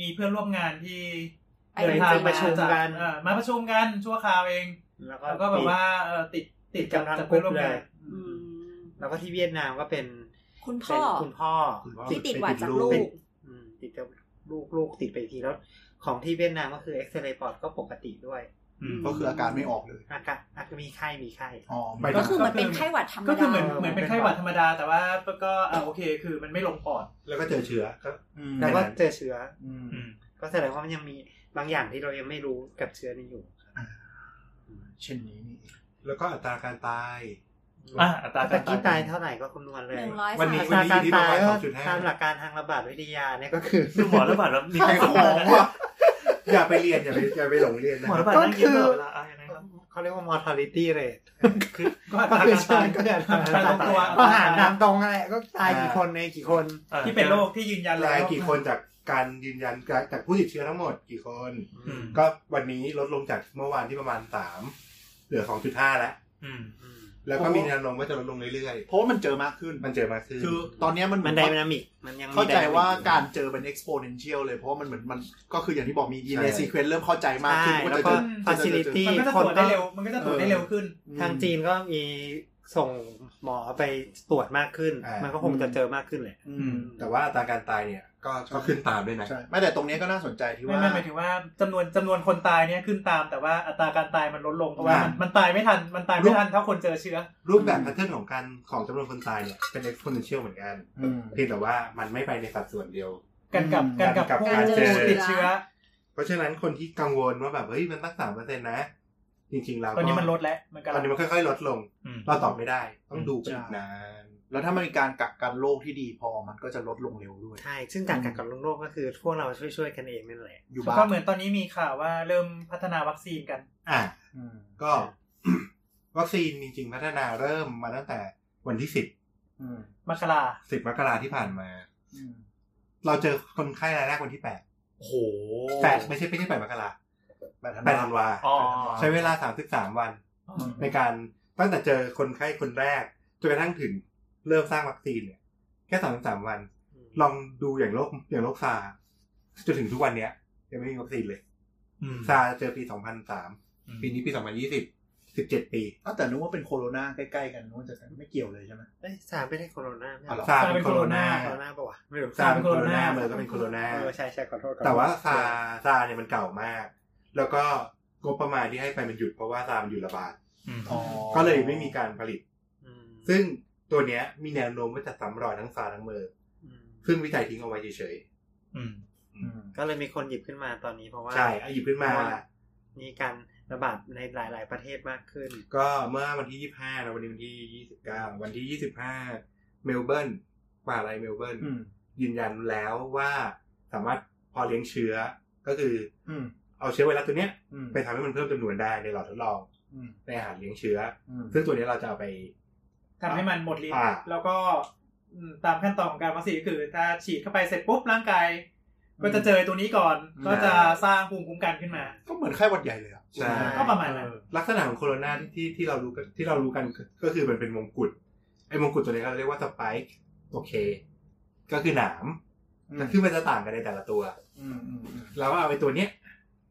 Speaker 6: มีเพื่อนร่วมงานที่
Speaker 2: ไป
Speaker 6: เดินทาง
Speaker 3: ประชุม
Speaker 6: จาก
Speaker 3: กัน
Speaker 6: เอ่อมาประชุมกันชั่วคราวเอง
Speaker 3: แล้วก็
Speaker 6: แล้วก็แบบว่าเออติดติดจาก
Speaker 3: ติดกันทั้ง
Speaker 6: จากเพื่อนร่วม
Speaker 3: กรุ๊ป
Speaker 6: งา
Speaker 3: เล
Speaker 6: น
Speaker 3: ย
Speaker 2: อืม
Speaker 3: แล้วก็ที่เวียดนามก็เป็น
Speaker 2: คุณพ่
Speaker 3: เป็
Speaker 2: อ
Speaker 3: นคุณพ่อ
Speaker 7: คุณพ่อ
Speaker 2: ที่ติดหวัดจากลู
Speaker 3: เป็น
Speaker 2: ก
Speaker 3: อืมติดจาก ลูกลูกติดไปอีกทีแล้ว ของที่เวียดนามก็คือเอ็กซเรย์ปอดก็ปกติด้วย
Speaker 4: อืม
Speaker 5: ก็คืออาการไม่ออกเลย
Speaker 3: อาการอาการมีไข้มีไข้
Speaker 5: อ๋อ
Speaker 7: ไป
Speaker 2: ก็คือเหมือนเป็นไข้หวัดธรรมดา
Speaker 6: ก็คือเหมือน
Speaker 3: เออ
Speaker 6: เหมือนเป็นไข้หวัดธรรมดา แต่ว่าก็อ่าโอเคคือมันไม่ลงปอด
Speaker 7: แล้วก็เจอเชื้อก็
Speaker 5: อืม
Speaker 3: แล้วก็เจอเชื้อ
Speaker 5: อืม
Speaker 4: อืม
Speaker 3: ก็แสดงว่ามันยังมีบางอย่างที่เรายังไม่รู้กับเชื้อนี้อยู่
Speaker 5: เช่นนี้นี่เอง
Speaker 7: แล้วก็อัตราการตาย
Speaker 4: อะอัตรา
Speaker 3: ตะ
Speaker 4: การ
Speaker 3: กี้
Speaker 4: ตา
Speaker 3: ตายยเท่าไหร่ก็คำนวณเลย
Speaker 2: หนึ่งร้อย
Speaker 7: วันนี้
Speaker 3: อัตราการตาย
Speaker 7: วันนี้อยู่ที่ประมาณ
Speaker 3: ก็
Speaker 7: 2.5
Speaker 3: ตามหลักการทางระบาดวิทยาเนี่ยก็คือ
Speaker 4: ดูหมอระบาดแล้วมี
Speaker 5: ขายของว่ะ
Speaker 7: อย่าไปเรียนอย่าไปอย่าไปหลงเรียนนะ
Speaker 4: หมอระบาดนั่งยิ้มตลอดเวลาอะยังไงครับ
Speaker 3: เขาเรียกว่า mortality rate
Speaker 4: คือ
Speaker 6: ก็อัต
Speaker 3: ก็
Speaker 6: รา
Speaker 3: คือ
Speaker 6: การ
Speaker 3: ใช่
Speaker 6: ตาย
Speaker 3: ก็คือ
Speaker 6: ตายตรงตัว
Speaker 3: ก็หารตามตรงอะไรก็ตายกี่คนในกี่คน
Speaker 4: อะ
Speaker 6: ที่เป็นโรคที่ยืนยันแล้
Speaker 7: รายวกี่คนจากการยืนยันจากจากผู้ติดเชื้อทั้งหมดกี่คน
Speaker 4: อืม
Speaker 7: ก็วันนี้ลดลงจากเมื่อวานที่ประมาณสามเหลือสองจุดห้าแล้ว
Speaker 4: อืม
Speaker 7: แล้วก็มีแนวโน้มว่าจะลดลงเรื่อย
Speaker 5: เพราะว่ามันเจอมากขึ้น
Speaker 7: ๆ มันเจอมากขึ้น
Speaker 5: คือตอนเนี้ยมันเห
Speaker 3: มัน
Speaker 5: อน
Speaker 3: ได
Speaker 5: ว่า
Speaker 3: นามิกมันยังมี
Speaker 5: เข้าใจ
Speaker 3: dynamic
Speaker 5: ว่า
Speaker 3: อยู่
Speaker 5: การเจอเป็น exponential เลยเพราะว่ามันเหมือนมันก็คืออย่างที่บอกมียีนใน
Speaker 7: ใช่
Speaker 5: ซีเควนต์เริ่มเข้าใจมากขึ้น
Speaker 3: ใช่
Speaker 5: ว่า
Speaker 3: แล้ว
Speaker 5: จะ
Speaker 3: ก็
Speaker 5: เจอ
Speaker 3: facility
Speaker 6: มันก็จะตรวจได้เร็ว มันก็จะตรวจได้เร็วขึ้น
Speaker 3: ทางจีนก็มี ส่งหมอไปตรวจมากขึ้น
Speaker 7: อ่ามั
Speaker 3: มันก็คงจะเจอมากขึ้นแหละ
Speaker 5: อื
Speaker 4: อื
Speaker 5: ม
Speaker 4: ม
Speaker 7: แต่ว่าอัตราการตายเนี่ยก็ก็ขึ้นตามด้วยนะ
Speaker 5: ใช่ไม่แต่ตรงเนี้ยก็น่าสนใจที่
Speaker 6: ไม่
Speaker 5: ว่า
Speaker 6: ไม่หมายถึงว่าจำนวนจำนวนคนตายเนี่ยขึ้นตามแต่ว่าอัตราการตายมันลดลงเพราะว่า
Speaker 7: อ่ามั
Speaker 6: มันมันตายไม่ทันมันตายไม่ทันเท่าคนเจอเชื้อ
Speaker 7: รูปแบบ pattern ของการของจำนวนคนตายเนี่ยเป็น exponential เหมือนกัน
Speaker 5: อืม
Speaker 7: เพียงแต่ว่ามันไม่ไปในสัดส่วนเดียว
Speaker 6: กันกับ
Speaker 5: อืม
Speaker 6: กันกับ
Speaker 7: กับ
Speaker 6: ผู้
Speaker 7: การเจอ
Speaker 6: ติดเชื้อ
Speaker 7: เพราะฉะนั้นคนที่กังวลว่าแบบเฮ้ยมันตั้งสามเปอร์เซ็นต์นะ จริงๆแล้ว
Speaker 6: ตอนนี้มันลดแล้วมันกำลัง
Speaker 7: ตอนนี้มันค่อยๆลดลง
Speaker 4: อืม
Speaker 7: เราตอบไม่ได้ ต้องดูไป
Speaker 5: ใช่
Speaker 7: อีกนาน
Speaker 5: แล้วถ้ามันมีการกักกันโรคที่ดีพอมันก็จะลดลงเร็วด้วย
Speaker 3: ใช่ ซึ่งการกักกันโรคก็คือพวกเราช่วยๆกันเองนั่นแหละ
Speaker 5: อยู่
Speaker 6: แล้ว
Speaker 5: บ้า
Speaker 6: ก็
Speaker 5: น
Speaker 6: เหมือนตอนนี้มีข่าวว่าเริ่มพัฒนาวัคซีนกัน
Speaker 7: อะ
Speaker 5: อืม
Speaker 7: ก็ วัคซีนจริงๆพัฒนาเริ่มมาตั้งแต่วันที่สิบ
Speaker 5: อืม
Speaker 6: มกรา
Speaker 7: สิบมกราที่ผ่านมา
Speaker 5: อืม
Speaker 7: เราเจอคนไข้รายแรกวันที่แปด
Speaker 4: โอ้โห
Speaker 7: แปดไม่ใช่ไม่ใช่แปดมกรา
Speaker 5: แปดธัน
Speaker 7: แปด
Speaker 5: วา
Speaker 7: ธันวา
Speaker 4: อ๋อ
Speaker 7: ใช้เวลาสามสิบสามวัน ในการตั้งแต่เจอคนไข้คนแรกจนกระทั่งถึงเริ่มสร้างวัคซีนเนี่ยแค่สามสามวัน ลองดูอย่างโรคอย่างโรคซาร์จนถึงทุกวันเนี้ยยังไม่มีวัคซีนเลย
Speaker 4: อืม
Speaker 7: ซาร์เจอปีสองพันสามปีนี้ปีสองพันยี่สิบสิบเจ็ดปี
Speaker 5: อ้าวแต่นึกว่าเป็นโคโรนาใกล้ๆกันนึกว่าจะไม่เกี่ยวเลยใช่ไหม
Speaker 3: เอ้ยซาร์ไม่ได้โคโรนาไม่
Speaker 5: อ๋อเหรอ
Speaker 7: ซาร์เป็นโคโรนา
Speaker 3: โคโรนาปะวะไม่รู้
Speaker 7: ซาร์เป็นโคโรนาเมอร์สก็เป็นโคโรนา
Speaker 3: เออใช่ใช่ขอโทษขอโทษ
Speaker 7: แต่ว่าซาร์ซาร์เนี่ยมันเก่ามาก แล้วก็งบประมาณที่ให้ไปมันหยุดเพราะว่าซาร์มันหยุดระบาด
Speaker 4: อืม
Speaker 5: อ๋อ
Speaker 7: ก็เลยไม่มีการผลิต
Speaker 3: อืม
Speaker 7: ซึ่งตัวเนี้ยมีแนวโน้มว่าจะซ้ำรอยทั้งซาร์ทั้งเมอร์ส
Speaker 3: อืม
Speaker 7: ซึ่งวิจัยทิ้งเอาไว้เฉย
Speaker 4: อืม
Speaker 5: อืม
Speaker 3: ก็เลยมีคนหยิบขึ้นมาตอนนี้เพราะว่า
Speaker 7: ๆใช่เอาหยิบขึ้นมา
Speaker 3: มีการระบาดในหลาย ๆ ประเทศมากขึ้น
Speaker 7: ก็เมื่อวันที่25นะวันนี้วันที่29วันที่25เมลเบิร์นมหาลัยเมลเบิร์น
Speaker 5: อืม
Speaker 7: ยืนยันแล้วว่าสามารถพอเลี้ยงเชื้อก็คือ
Speaker 5: อืม
Speaker 7: เอาเชื้อไวรัสตัวเนี้ย
Speaker 5: อืม
Speaker 7: ไปทำให้มันเพิ่มจำนวนได้ในหลอดทดลอง
Speaker 5: อืม
Speaker 7: ในอาหารเลี้ยงเชื้อ
Speaker 5: อืม
Speaker 7: ซึ่งตัวนี้เราจะเอาไป
Speaker 6: ทำให้มันหมดฤท
Speaker 7: อ่า
Speaker 6: ธิ์แล้วก็อืมตามขั้นตอนของการวัคซีนก็คือ ถ้าฉีดเข้าไปเสร็จปุ๊บร่างกายก็จะเจอตัวนี้ก่อน ก็จะสร้างภูมิคุ้มกันขึ้นมา
Speaker 5: ก็เหมือนไข้หวัดใหญ่เลยอะ
Speaker 7: ใช่
Speaker 6: ก็ประมาณนั้น
Speaker 5: เออ
Speaker 7: ลักษณะของโคโรนาที่ที่เรารู้กันที่เรารู้กันก็คือมันเป็นมงกุฎไอ้มงกุฎตัวนี้เราเรียกว่าสไปค์โอเค ก็คือหนาม
Speaker 5: อืม
Speaker 7: แต่คือมันจะต่างกันในแต่ละตัว
Speaker 5: อืมอืมอืม
Speaker 7: เราก็เอาไปตัวเนี้ย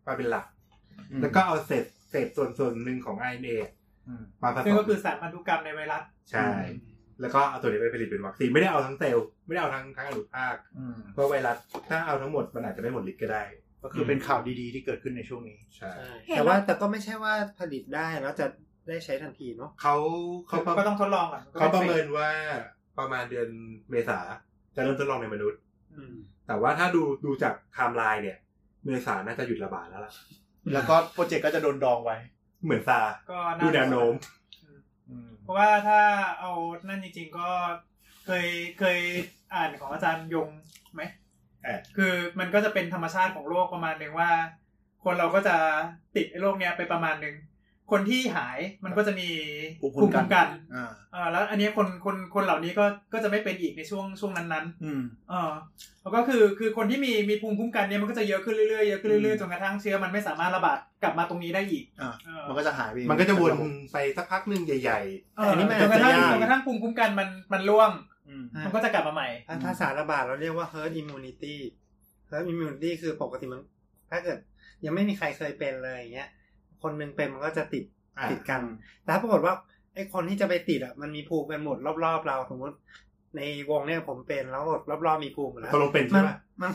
Speaker 7: มาเป็นหลัก แล้วก็เอาเศษเศษส่วนส่วนหนึ่งของ RNA
Speaker 5: อืม
Speaker 7: มาผส
Speaker 6: ซึ่ง
Speaker 7: ม
Speaker 6: ก็คือสารพันธุกรรมในไวรัส
Speaker 7: ใช่ แล้วก็เอาตัวนี้ไปผลิตเป็นวัคซีนไม่ได้เอาทั้งเซลล์ไม่ได้เอาทั้งทั้งอนุภาค
Speaker 5: อืม
Speaker 7: เพราะไวรัสถ้าเอาทั้งหมดมันอาจจะไม่หมดฤทธิ์ก็ได้
Speaker 5: ก็คือเป็นข่าวดีๆที่เกิดขึ้นในช่วงนี้
Speaker 7: ใช่
Speaker 2: เห็น
Speaker 3: แต่ว่า
Speaker 2: แล้ว
Speaker 3: แต่ก็ไม่ใช่ว่าผลิตได้แล้วจะได้ใช้ทันทีเนาะ
Speaker 7: เขาเขา
Speaker 6: ก็ต้องทดลองก่อน
Speaker 7: เขาประเมินว่าประมาณเดือนเมษาจะเริ่มทดลองในมนุษย์
Speaker 6: อืม
Speaker 7: แต่ว่าถ้าดูดูจากไทม์ไลน์เนี่ย เมษาน่าจะหยุดระบาดแล้วล่ะ
Speaker 5: แล้วก็ project ก็จะโดนดองไว้
Speaker 7: เหมือนซาร์
Speaker 6: ก็
Speaker 7: ดูแนวโน้ม
Speaker 5: อืม
Speaker 6: เพราะว่าถ้าเอานั่นจริง ๆ ก็เคยเคยอ่านของอาจารย์ยงไหม
Speaker 7: เอ่อ
Speaker 6: คือมันก็จะเป็นธรรมชาติของโลกประมาณหนึ่งว่า คนเราก็จะติดไอ้โรคเนี้ยไปประมาณหนึ่ง คนที่หายมันก็จะมี
Speaker 5: ภูมิคุ้มกัน
Speaker 6: กัน
Speaker 5: อ่า
Speaker 6: เออแล้วอันเนี้ยคนคนคนเหล่านี้ก็ก็จะไม่เป็นอีกในช่วงช่วงนั้นๆ
Speaker 5: อืม
Speaker 6: เออแล้วก็คือคือคนที่มีมีภูมิคุ้มกันเนี่ยมันก็จะเยอะขึ้นเรื่อยๆเยอะขึ้นเรื่อยๆจนกระทั่งเชื้อมันไม่สามารถระบาดกลับมาตรงนี้ได้อีก
Speaker 5: อ่า
Speaker 6: เออ
Speaker 5: มันก็จะหายไป
Speaker 7: มันก็จะวนไปสักพักหนึ่งใหญ่
Speaker 6: เออ
Speaker 3: อันนี้มัน
Speaker 6: จนกระทั่ง
Speaker 3: อาจจะยาก
Speaker 6: จนกระทั่งภูมิคุ้มกันมันมันร่วง
Speaker 5: อืม
Speaker 6: มันก็จะกลับมาใหม่
Speaker 3: ถ้าภาษาระบาดเราเรียกว่า herd immunity herd immunity คือปกติมันถ้าเกิดยังไม่มีใครเคยเป็นเลยอย่างเงี้ย คนหนึงเป็นมันก็จะติด
Speaker 7: ๆอะ
Speaker 3: ติดกัน แต่ถ้าปรากฏว่าไอ้คนที่จะไปติดอะมันมีภูมิกันหมดรอบๆเราสมมติในวงเนี่ยผมเป็นแล้วรอบๆมีภูมิหมดแล้ว
Speaker 7: ตกลงเป็น
Speaker 3: มั
Speaker 7: ใช่
Speaker 3: น
Speaker 7: ปะ
Speaker 3: มัน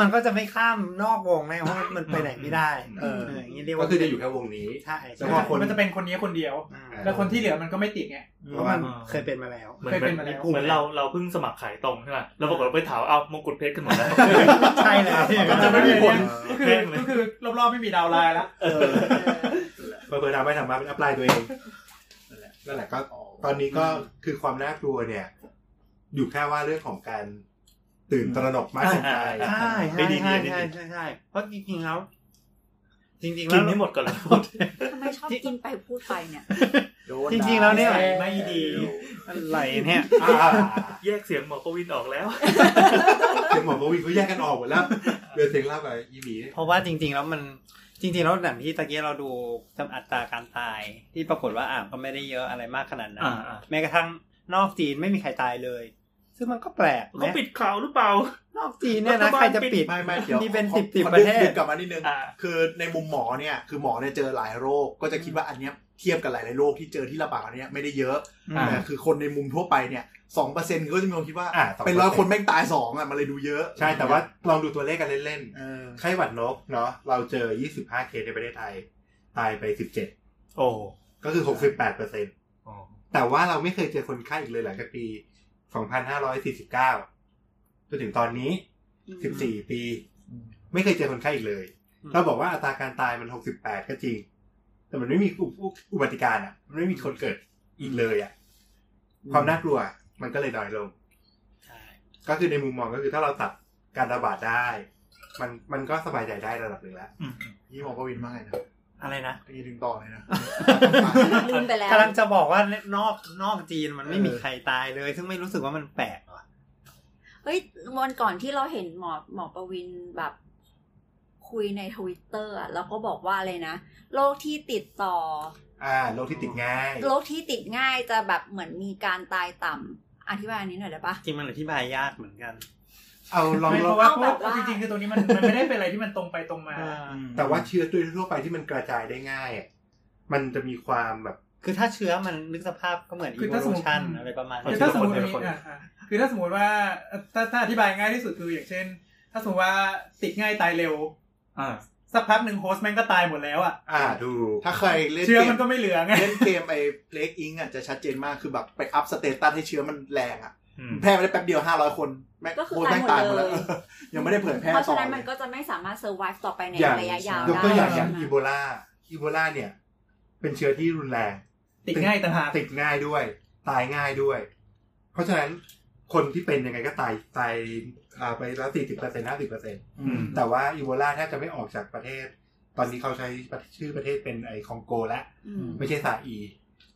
Speaker 3: มันก็จะไม่ข้ามนอกวงแน่เพราะมันไปไหนไม่ได้
Speaker 5: เออ
Speaker 3: อย่างนี้เรียก
Speaker 7: ก็
Speaker 3: ว่า
Speaker 7: คือจะอยู่แค่วงนี้
Speaker 3: ใช่
Speaker 7: แล้
Speaker 3: ใช่
Speaker 7: วพอคน
Speaker 6: มันจะเป็นคนนี้คนเดียว
Speaker 3: อ่า
Speaker 6: แล้วคนที่เหลือมันก็ไม่ติดไง
Speaker 3: เพราะมันเคยเป็นมาแล้ว
Speaker 4: เหมือน
Speaker 6: เคย
Speaker 4: เหมื
Speaker 6: เป็
Speaker 4: อนน
Speaker 6: มาแล้ว
Speaker 4: เหมือนเราเราเพิ่งสมัครขายตรงใช่ไหมแล้วปรากฏว่าไปถามเอามงกุฎเพชรกันหมดแล้ว
Speaker 3: ใช่เลย
Speaker 6: มันจะไม่มีผล
Speaker 5: เออ
Speaker 6: ก็คือก็คือรอบๆไม่มีดาวน์ไลน์แล้ว
Speaker 5: เออ
Speaker 7: เปิดทำไปทำมาเป็นอัพไลน์ตัวเองนั่นแหละก็ตอนนี้ก็คือความน่ากลัวเนี่ย อยู่แค่ว่าเรื่องของการ ตื่นตระหนกมากเกินไป
Speaker 3: ใช่
Speaker 4: ไม่
Speaker 3: ใช่
Speaker 4: ดี
Speaker 3: ใช่
Speaker 4: ไม่ดี
Speaker 3: ใช่ใช่ใช่เพราะจริงๆแล้วจริงๆ
Speaker 4: กิ
Speaker 3: แล้
Speaker 4: น
Speaker 3: ว
Speaker 4: ให้หมดก่อนแล้วพูด
Speaker 2: ทำไมชอบกินไปพูดไปเนี่ย
Speaker 5: โดน
Speaker 3: จริงๆแล้วเนี่ย
Speaker 5: ด่า
Speaker 3: ไม่ดีอะไรเนี่ย
Speaker 7: อ่า
Speaker 4: แยกเสียงหมอปวินออกแล้ว
Speaker 7: เสียงหมอโควิดเขาแยกกันออกหมดแล้วเดือเสียงเล่ากับอีหมี
Speaker 3: เพราะว่าจริง ๆ แล้วมันจริงๆแล้วอย่างที่ตะกี้เราดูจำอัตราการตาย ที่ปรากฏว่าอ่างก็ไม่ได้เยอะอะไรมากขนาดนั้น
Speaker 4: อ่าอ่า
Speaker 3: แม้กระทั่งนอกจีนไม่มีใครตายเลย ซึ่งมันก็แปลก
Speaker 4: เขา
Speaker 3: นะ
Speaker 4: ปิดข่าวหรือเปล่า
Speaker 3: นอกจีนเนี่ย
Speaker 4: รั
Speaker 3: นะ
Speaker 4: ฐบาล
Speaker 3: ใครจะปิด
Speaker 5: ไม่ไม่เดี๋ยว
Speaker 3: มีเป็น
Speaker 5: ขอ
Speaker 3: สิบสิบ
Speaker 5: ขอ
Speaker 3: ประเทศ
Speaker 5: ดึงกลับมานิดนึง
Speaker 4: อ่า
Speaker 5: คือในมุมหมอเนี่ยคือหมอเนี่ยเจอหลายโรคก็จะคิดว่าอันเนี้ยเทียบกับหลายๆโรคที่เจอที่ระบาดอันเนี้ยไม่ได้เยอะ
Speaker 4: อ่า
Speaker 5: แต่คือคนในมุมทั่วไปเนี่ยสองเปอร์เซ็นต์ก็จะมีคนคิดว่า
Speaker 7: อ่า2%
Speaker 5: เป็นร้อยคนแม่งตายสองอะมันเลยดูเยอะ
Speaker 7: ใช่แต่ว่าลองดูตัวเลขกันเล่น
Speaker 5: เออ
Speaker 7: ๆไข้หวัดนกเนาะเราเจอ25เคสในประเทศไทย ตายไป17
Speaker 4: โอ้
Speaker 7: ก็คือ68เปอร์เซ็นต์แต่ว่าเราไม่เคยเจอคนไข้อีกเลยหลังจากปี 2549จนถึงตอนนี้ 14 ปี ไม่เคยเจอคนไข้อีกเลย
Speaker 3: อืม
Speaker 7: เราบอกว่าอัตราการตายมัน 68 ก็จริง แต่มันไม่มีอุอุอุบัติการอะ มันไม่มีคนเกิดอีกเลยอะ ความน่ากลัวมันก็เลยน้อยลง
Speaker 3: ใช่
Speaker 7: ก็คือในมุมมองก็คือถ้าเราตัดการระบาดได้ มันมันก็สบายใจได้ระดับหนึ่งแล้ว
Speaker 5: ยี่หมอประวินมาไงนะ
Speaker 3: อะไรนะ
Speaker 5: ยี่ถึงต่อเลยนะ
Speaker 2: ลืมไปแล้ว
Speaker 3: กำลังจะบอกว่านอกนอกจีนมันไม่มีใครตายเลย ซึ่งไม่รู้สึกว่ามันแปลกว่ะ
Speaker 2: เฮ้ยวันก่อนที่เราเห็นหมอหมอประวินแบบคุยในทวิตเตอร์อะแล้วก็บอกว่าอะไรนะ โรคที่ติดต่อ
Speaker 7: อ่าโรคที่ติดง่าย
Speaker 2: โรคที่ติดง่ายจะแบบเหมือนมีการตายต่ำอธิบายอันนี้หน่อยได้ปะ
Speaker 3: จริงมันอธิบายยากเหมือนกัน
Speaker 7: เอาลอง
Speaker 6: ไม่
Speaker 7: ล
Speaker 6: เพ
Speaker 7: อง
Speaker 6: ราะว่า
Speaker 2: เอา
Speaker 6: เพ
Speaker 2: แบ
Speaker 6: ราะ
Speaker 2: บว่า
Speaker 6: ว่าจริงๆคือตรงนี้มันมันไม่ได้เป็นอะไรที่มันตรงไปตรงมา
Speaker 7: แต่ว่าเชื้อตัวทั่วไปที่มันกระจายได้ง่ายอะมันจะมีความแบบ
Speaker 3: คือถ้าเชื้อมันนึกสภาพก็เหมือน
Speaker 6: คือถ้าสมมุติ
Speaker 3: evolution อะไรประมาณ
Speaker 6: คือ
Speaker 3: นี้
Speaker 6: ถ้าสมมติ
Speaker 7: ที
Speaker 6: อัน
Speaker 7: ละ
Speaker 6: นี้
Speaker 7: คน
Speaker 6: อะอะคือถ้าสมมติว่าถ้าถ้าอธิบายง่ายที่สุดคืออย่างเช่น ถ้าสมมติว่าติดง่ายตายเร็ว
Speaker 4: อ่า
Speaker 6: สักพักหนึ่งโฮสต์แม่งก็ตายหมดแล้วอะ
Speaker 7: อ่าดู
Speaker 5: ถ้าเคยเล่น
Speaker 6: เชื้อ
Speaker 5: เก
Speaker 6: มัน
Speaker 5: ม
Speaker 6: ก็ไม่เหลือไง
Speaker 5: เล่นเกมไอ้เพล็กอิงอะจะชัดเจนมากคือแบบไปอัพสเตตัสให้เชื้อมันแรงอะ
Speaker 4: อืม
Speaker 5: แพร่ไปได้แป๊บเดียวห้าร้อยคนแม่ง
Speaker 2: ก็คือ
Speaker 5: โแม่ง
Speaker 2: ตา
Speaker 5: ตายย
Speaker 2: ห
Speaker 5: ห
Speaker 2: ม
Speaker 5: ม
Speaker 2: ด
Speaker 5: ด
Speaker 2: เล
Speaker 5: แล้ว
Speaker 2: ย
Speaker 5: ยังไม่ได้เผยแพร่
Speaker 2: เพราะ
Speaker 5: ต่
Speaker 2: ฉะ
Speaker 5: อ
Speaker 2: นั้นมัน
Speaker 5: เลย
Speaker 2: ก็จะไม่สามารถ survive ต่อไปใน
Speaker 7: อย่าง
Speaker 2: ระยะยาวย
Speaker 7: กตัวอย่าง
Speaker 2: ได้
Speaker 7: อย่าง
Speaker 2: ใช่
Speaker 7: อี
Speaker 2: ไหม
Speaker 7: โบลาอีโบลาเนี่ย เป็นเชื้อที่รุนแรง
Speaker 6: ติดง่ายต่างหาก
Speaker 7: ติดง่ายด้วย ตายง่ายด้วย เพราะฉะนั้นคนที่เป็นยังไงก็ตายตายอ่าไปแล้วสี่สิบเปอร์เซ็นต์ห้าสิบเปอร์เซ็นต์
Speaker 5: อืม
Speaker 7: แต่ว่าอีโบลาแทบจะไม่ออกจากประเทศ ตอนนี้เขาใช้ชื่อประเทศเป็นไอคองโกแล้ว
Speaker 2: อืม
Speaker 7: ไม่ใช่ซาอี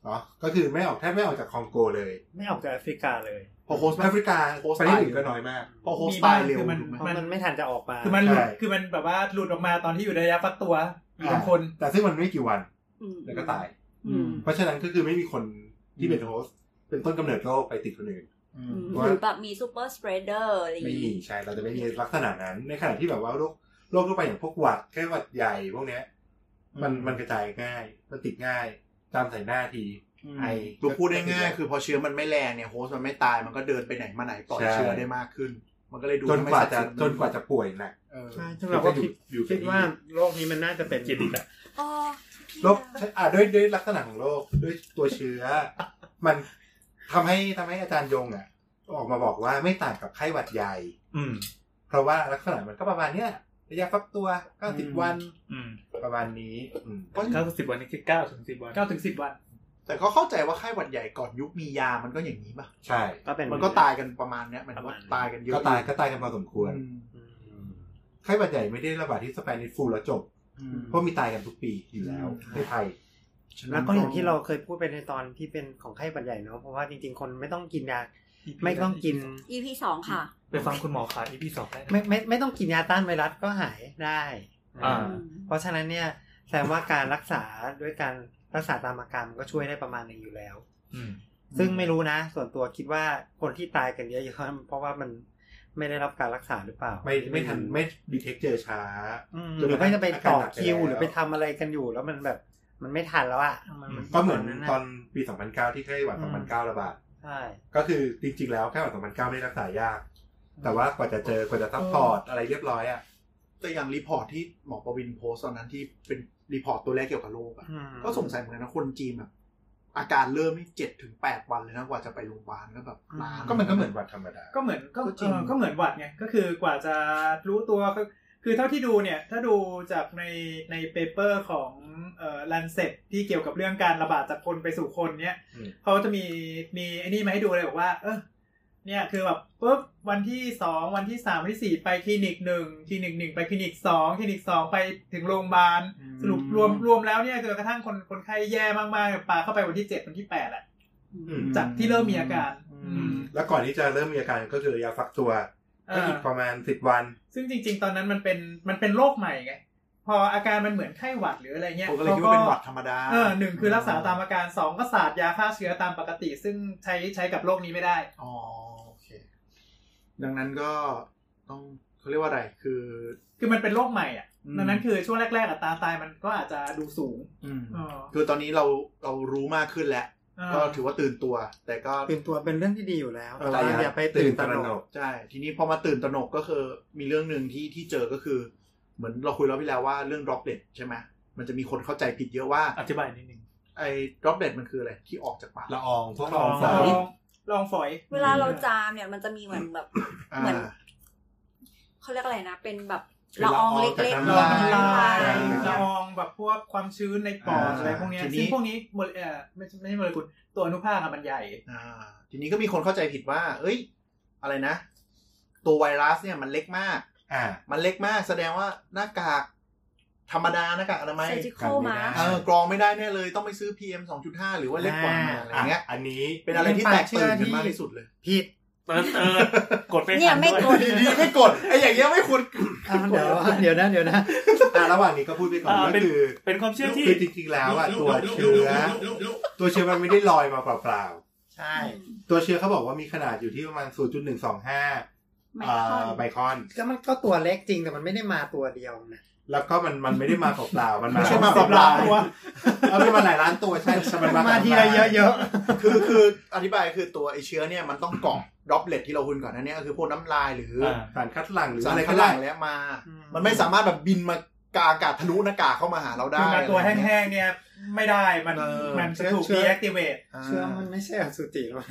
Speaker 7: เนาะก็คือไม่ออกแทบไม่ออกจากคองโกเลย
Speaker 1: ไม่ออกจากแอฟริกาเลย
Speaker 5: พอโฮสต์
Speaker 7: แอฟริกา
Speaker 5: โฮสต์
Speaker 7: ประเทศ
Speaker 5: ตาย
Speaker 7: อื่นก็น้อยมาก
Speaker 5: พอโฮส
Speaker 6: มี
Speaker 5: ต์
Speaker 6: บ้า
Speaker 5: ตางยเร็ว
Speaker 6: คือมัน
Speaker 5: ถูกไหม
Speaker 1: เพราะมันไม่ทันจะออกมา
Speaker 6: คือมันหลุด
Speaker 7: ใช่
Speaker 6: คือมันแบบว่าหลุดออกมาตอนที่อยู่ในระยะฟักตัวอยู่บางคน
Speaker 7: แต่ซึ่งมันไม่กี่วัน
Speaker 2: อืม
Speaker 7: แล้วก็ตาย
Speaker 2: อืม
Speaker 7: เพราะฉะนั้นก็คือไม่มีคนที่เป็น host เป็นต้นกำเนิดโรคไปติดคนอื่น
Speaker 5: อืม
Speaker 7: อืม
Speaker 2: หรือว่าแบบมี super spreader อะไรอย่างงี้
Speaker 7: ไม่มีี้ใช่เราจะไม่มีลักษณะนั้น ในขณะที่แบบว่าโรคโรคทั่วไปอย่างพวกหวัดไข้หวัดใหญ่พวกเนี้ย มันมันกระจายง่าย มันติดง่ายจามใส่หน้าที ไอ
Speaker 5: คือพูดได้ง่ายๆคือพอเชื้อมันไม่แรงเนี่ย host มันไม่ตายมันก็เดินไปไหนมาไหนปล่อย
Speaker 7: ใช่
Speaker 5: เชื้อได้มากขึ้น มันก็เลยดู
Speaker 7: จนกว่าจะ
Speaker 5: ทำให้สัดส่วน
Speaker 7: จนกว่าจะป่วยหนัก
Speaker 5: เออ
Speaker 1: ใช่ซึ่งเราก็คิด
Speaker 7: อยู่
Speaker 1: คิดว่าโรคนี้มันน่าจะเป็น
Speaker 4: คิดอีกอะ
Speaker 2: อ๋อ
Speaker 7: โรคอ่าด้วยด้วยลักษณะของโรคด้วยตัวเชื้อ มันทำให้ทำให้อาจารย์ยงอะ ออกมาบอกว่าไม่ต่างกับไข้หวัดใหญ่
Speaker 4: อืม
Speaker 7: เพราะว่าลักษณะมันก็ประมาณเนี้ยระยะฟักตัว90วัน
Speaker 4: อืม
Speaker 7: ประมาณนี้ อืม
Speaker 5: เพราะ
Speaker 4: เก้าสิบวันนี่คือเก้าถึงสิบวัน
Speaker 6: เก้าถึงสิบวัน
Speaker 5: แต่ก็เข้าใจว่าไข้หวัดใหญ่ก่อนยุคมียามันก็อย่างนี้ป่ะ
Speaker 7: ใช่
Speaker 1: ก็เป็น
Speaker 5: มันก็ตายกันประมาณเนี้ยหมันว่า
Speaker 1: ประมาณนั้น
Speaker 5: ตายกันเยอะ
Speaker 7: ก็ตายก็ตายกันพอสมควร
Speaker 5: อืม
Speaker 7: อืมไข้หวัดใหญ่ไม่ได้ระบาดที่สเปนิชฟูลแล้วจบ
Speaker 5: อืม
Speaker 7: เพราะมีตายกันทุกปีอยู่แล้ว
Speaker 5: อืม
Speaker 7: ในไทย
Speaker 1: แล้วก็อย่างที่เราเคยพูดไปในตอนที่เป็นของไข้หวัดใหญ่เนาะเพราะว่าจริงๆ คนไม่ต้องกินยา ไม่ต้องกิน
Speaker 2: EP สองค่ะ
Speaker 4: ไปฟังคุณหมอขาอีพีสองได้นะ
Speaker 1: ไม่ไม่ไม่ต้องกินยาต้านไวรัสก็หายได้
Speaker 4: อ่า
Speaker 2: อืม
Speaker 1: เพราะฉะนั้นเนี่ยแสดงว่าการรักษาด้วยการ รักษาตามอาการมันก็ช่วยได้ประมาณหนึงอยู่แล้ว
Speaker 4: อืม
Speaker 1: ซึ่งไม่รู้นะ ส่วนตัวคิดว่าคนที่ตายกันเยอะๆเพราะว่ามันไม่ได้รับการรักษาหรือเปล่า
Speaker 7: ไม่ไม่ทันไม่ detect เจอช้า
Speaker 1: อืม
Speaker 7: จน
Speaker 1: หรือไม่จะไป
Speaker 7: อาการ
Speaker 1: ต่อ
Speaker 7: หนักไป
Speaker 1: คิว
Speaker 7: แล้ว
Speaker 1: หรือไปทำอะไรกันอยู่แล้วมันแบบมันไม่ทันแล้วอะมัน
Speaker 7: ก็เหมือนตอนปี 2009 ที่ไข้หวัด 2009 ระบาด
Speaker 1: ใช่
Speaker 7: ก็คือจริงๆแล้วไข้หวัด 2009 ไม่ได้รักษายาก แต่ว่ากว่าจะเจอกว่าจะ support อะไรเรียบร้อยอะ
Speaker 5: แต่อย่าง report ที่หมอประวินโพสต์ตอนนั้นที่เป็น report ตัวแรกเกี่ยวกับโรคอะ
Speaker 1: อืม
Speaker 5: ก็สงสัยเหมือนกันนะคนจีนแบบอาการเริ่มนี่เจ็ดถึงแปดวันเลยนะกว่าจะไปโรงพยาบาลก็แบบนาน
Speaker 7: ก็มันก็เหมือนหวัดธรรมดา
Speaker 6: ก็เหมือนก็
Speaker 5: ก็จริง
Speaker 6: เออก็เหมือนหวัดไงก็คือกว่าจะรู้ตัวก็คือเท่าที่ดูเนี่ย ถ้าดูจากในใน paper ของเอ่อ Lancet ที่เกี่ยวกับเรื่องการระบาดจากคนไปสู่คนเนี่ย
Speaker 7: อืม
Speaker 6: เขาจะมีมีไอ้นี่มาให้ดูเลยบอกว่า เออ เนี่ยคือแบบปุ๊บวันที่สองวันที่สามวันที่สี่ไปคลินิกหนึ่งคลินิกหนึ่งไปคลินิกสองคลินิกสองไปถึงโรงพยาบาลสรุปรวมรวมแล้วเนี่ยจนกระทั่งคนคนไข้แย่มากๆปาเข้าไปวันที่เจ็ดวันที่แปดอะ
Speaker 7: อืม
Speaker 6: จากที่เริ่มมีอาการ
Speaker 5: อืม
Speaker 7: แล้วก่อนที่จะเริ่มมีอาการก็คือระยะฟักตัวก็อีกประมาณ10วัน
Speaker 6: ซึ่งจริง ๆ ตอนนั้นมันเป็นมันเป็นโรคใหม่ไง พออาการมันเหมือนไข้หวัดหรืออะไรเงี้ย
Speaker 5: ผมก็เลยคิดว่าเป็นหวัดธรรมดา
Speaker 6: เออหนึ่งคือรักษาตามอาการสองก็สาดยาฆ่าเชื้อตามปกติ ซึ่งใช้ใช้กับโรคนี้ไม่ได้
Speaker 5: อ๋อโอเค ดังนั้นก็ต้องเขาเรียกว่าอะไร คือ
Speaker 6: คือมันเป็นโรคใหม่อะ
Speaker 5: อืม
Speaker 6: ดังนั้นคือช่วงแรก ๆอัตราตายมันก็อาจจะดูสูง
Speaker 5: อืม
Speaker 6: เออ
Speaker 5: คือตอนนี้เราเรารู้มากขึ้นแล้ว
Speaker 6: เออ
Speaker 5: ก็ถือว่าตื่นตัว แต่ก็
Speaker 1: ตื่นตัวเป็นเรื่องที่ดีอยู่แล้ว
Speaker 5: เออ
Speaker 1: แต่อย่าไปตื่นตระหนก
Speaker 5: ใช่ทีนี้พอมาตื่นตระหนกก็คือ มีเรื่องหนึ่งที่ที่เจอก็คือ เหมือนเราคุยแล้วพี่แล้วว่าเรื่อง droplet ใช่ไหมมันจะมีคนเข้าใจผิดเยอะว่า
Speaker 4: อธิบายนิดนึง
Speaker 5: ไอ้ droplet มันคืออะไรที่ออกจากปาก
Speaker 7: ละอองพวก
Speaker 1: ละออง
Speaker 7: ฝ
Speaker 6: ล
Speaker 7: อย
Speaker 6: องลองฝอย
Speaker 2: เวลาเราจามเนี่ยมันจะมีเหมือนแบบ
Speaker 5: อ่า
Speaker 2: เหมือนเขาเรียกอะไรนะ เป็นแบบ
Speaker 7: เป็น
Speaker 2: ละ
Speaker 7: ละ
Speaker 2: อ
Speaker 7: อ
Speaker 2: อ
Speaker 7: องง
Speaker 2: เล็ก
Speaker 7: จาก
Speaker 2: ๆ
Speaker 7: น้ำ
Speaker 6: ละ
Speaker 7: ลาย
Speaker 6: อองละลาย
Speaker 7: ใช่
Speaker 6: ละอองแบบพวกความชื้นในปอด
Speaker 5: อ่า
Speaker 6: อะไรพวกเนี้ย
Speaker 5: ทีนี้
Speaker 6: ซึ่งพวกนี้โมเลเอ่อไม่ใช่ไม่ใช่โมเลกุลตัวอนุภาคอะมันใหญ่
Speaker 5: อ่าทีนี้ก็มีคนเข้าใจผิดว่า เอ้ย อะไรนะ ตัวไวรัสเนี่ยมันเล็กมาก
Speaker 7: อ่า
Speaker 5: มันเล็กมากแสดงว่าหน้ากากธรรมดาหน้ากากอนามัย
Speaker 2: surgical
Speaker 7: กันไม่ได้
Speaker 2: mask
Speaker 5: เออกรองไม่ได้แน่เลยต้องไปซื้อ PM 2.5 หรือว่าเล็กกว่าอะไรอย่างเงี้ย
Speaker 7: อันนี้
Speaker 5: เป็นอะไรที่แตกตื่นกันมากที่สุดเลย
Speaker 1: ผิด
Speaker 4: เออเออกดไป
Speaker 2: เนี่ย
Speaker 4: ทัน
Speaker 2: ไม่
Speaker 4: ด้วย
Speaker 2: กด
Speaker 5: ดีๆไม่กดไอ้อย่างเงี้ยไม่ควร
Speaker 1: อะเดี๋ยวเดี๋ยวนะเดี๋ยวนะ
Speaker 7: อ่าระหว่างนี้ก็พูดไปก่อน
Speaker 4: อ่า
Speaker 7: ก็
Speaker 4: เป็น
Speaker 7: คือ
Speaker 4: เป็นความเชื่อที่
Speaker 7: คือจริงๆแล้วอะตัวเชื้อตัวเชื้อมันไม่ได้ลอยมาเปล่า
Speaker 1: ใช่
Speaker 7: ๆตัวเชื้อเขาบอกว่ามีขนาดอยู่ที่ประมาณ 0.125
Speaker 2: ไม
Speaker 7: อ่
Speaker 2: ครอนา
Speaker 7: ไมครอน
Speaker 1: ก็มันก็ตัวเล็กจริงแต่มันไม่ได้มาตัวเดียวนะ
Speaker 7: แล้วก็มันมันไม่ได้มาเปล่าๆมันมา
Speaker 5: ไม่ใช่มา
Speaker 7: สิบ
Speaker 5: เปล่า
Speaker 7: ล้านตัวเอาไม่มาหลายล้านตัวใช่แต่มันมา
Speaker 1: มาทีละเยอะ
Speaker 5: คือคืออธิบายคือตัวไอเชื้อเนี่ยมันต้องเกาะดรอปเลตที่เราคุยก่อนนั้นเนี่ยก็คือพวกน้ำลายหรืออ
Speaker 4: อ่า
Speaker 7: สารคัดหลั่งหรือ
Speaker 5: สาร
Speaker 7: อะไร
Speaker 5: คั
Speaker 7: ก็
Speaker 5: ดห
Speaker 7: ได้
Speaker 5: ลั่งแล้วมา มันไม่สามารถแบบบินมากาอากาศทะลุหน้ากากเข้ามาหาเราได้
Speaker 6: คือมาตัว
Speaker 5: อะไรอย่างเงี้ย
Speaker 6: แห้งๆเนี่ยไม่ได้มัน
Speaker 5: เออ
Speaker 6: มันจะถูก
Speaker 1: เชื้อ
Speaker 6: deactivate
Speaker 5: อ่า
Speaker 1: เชื่อมันไม่ใช่อสุจิหรอก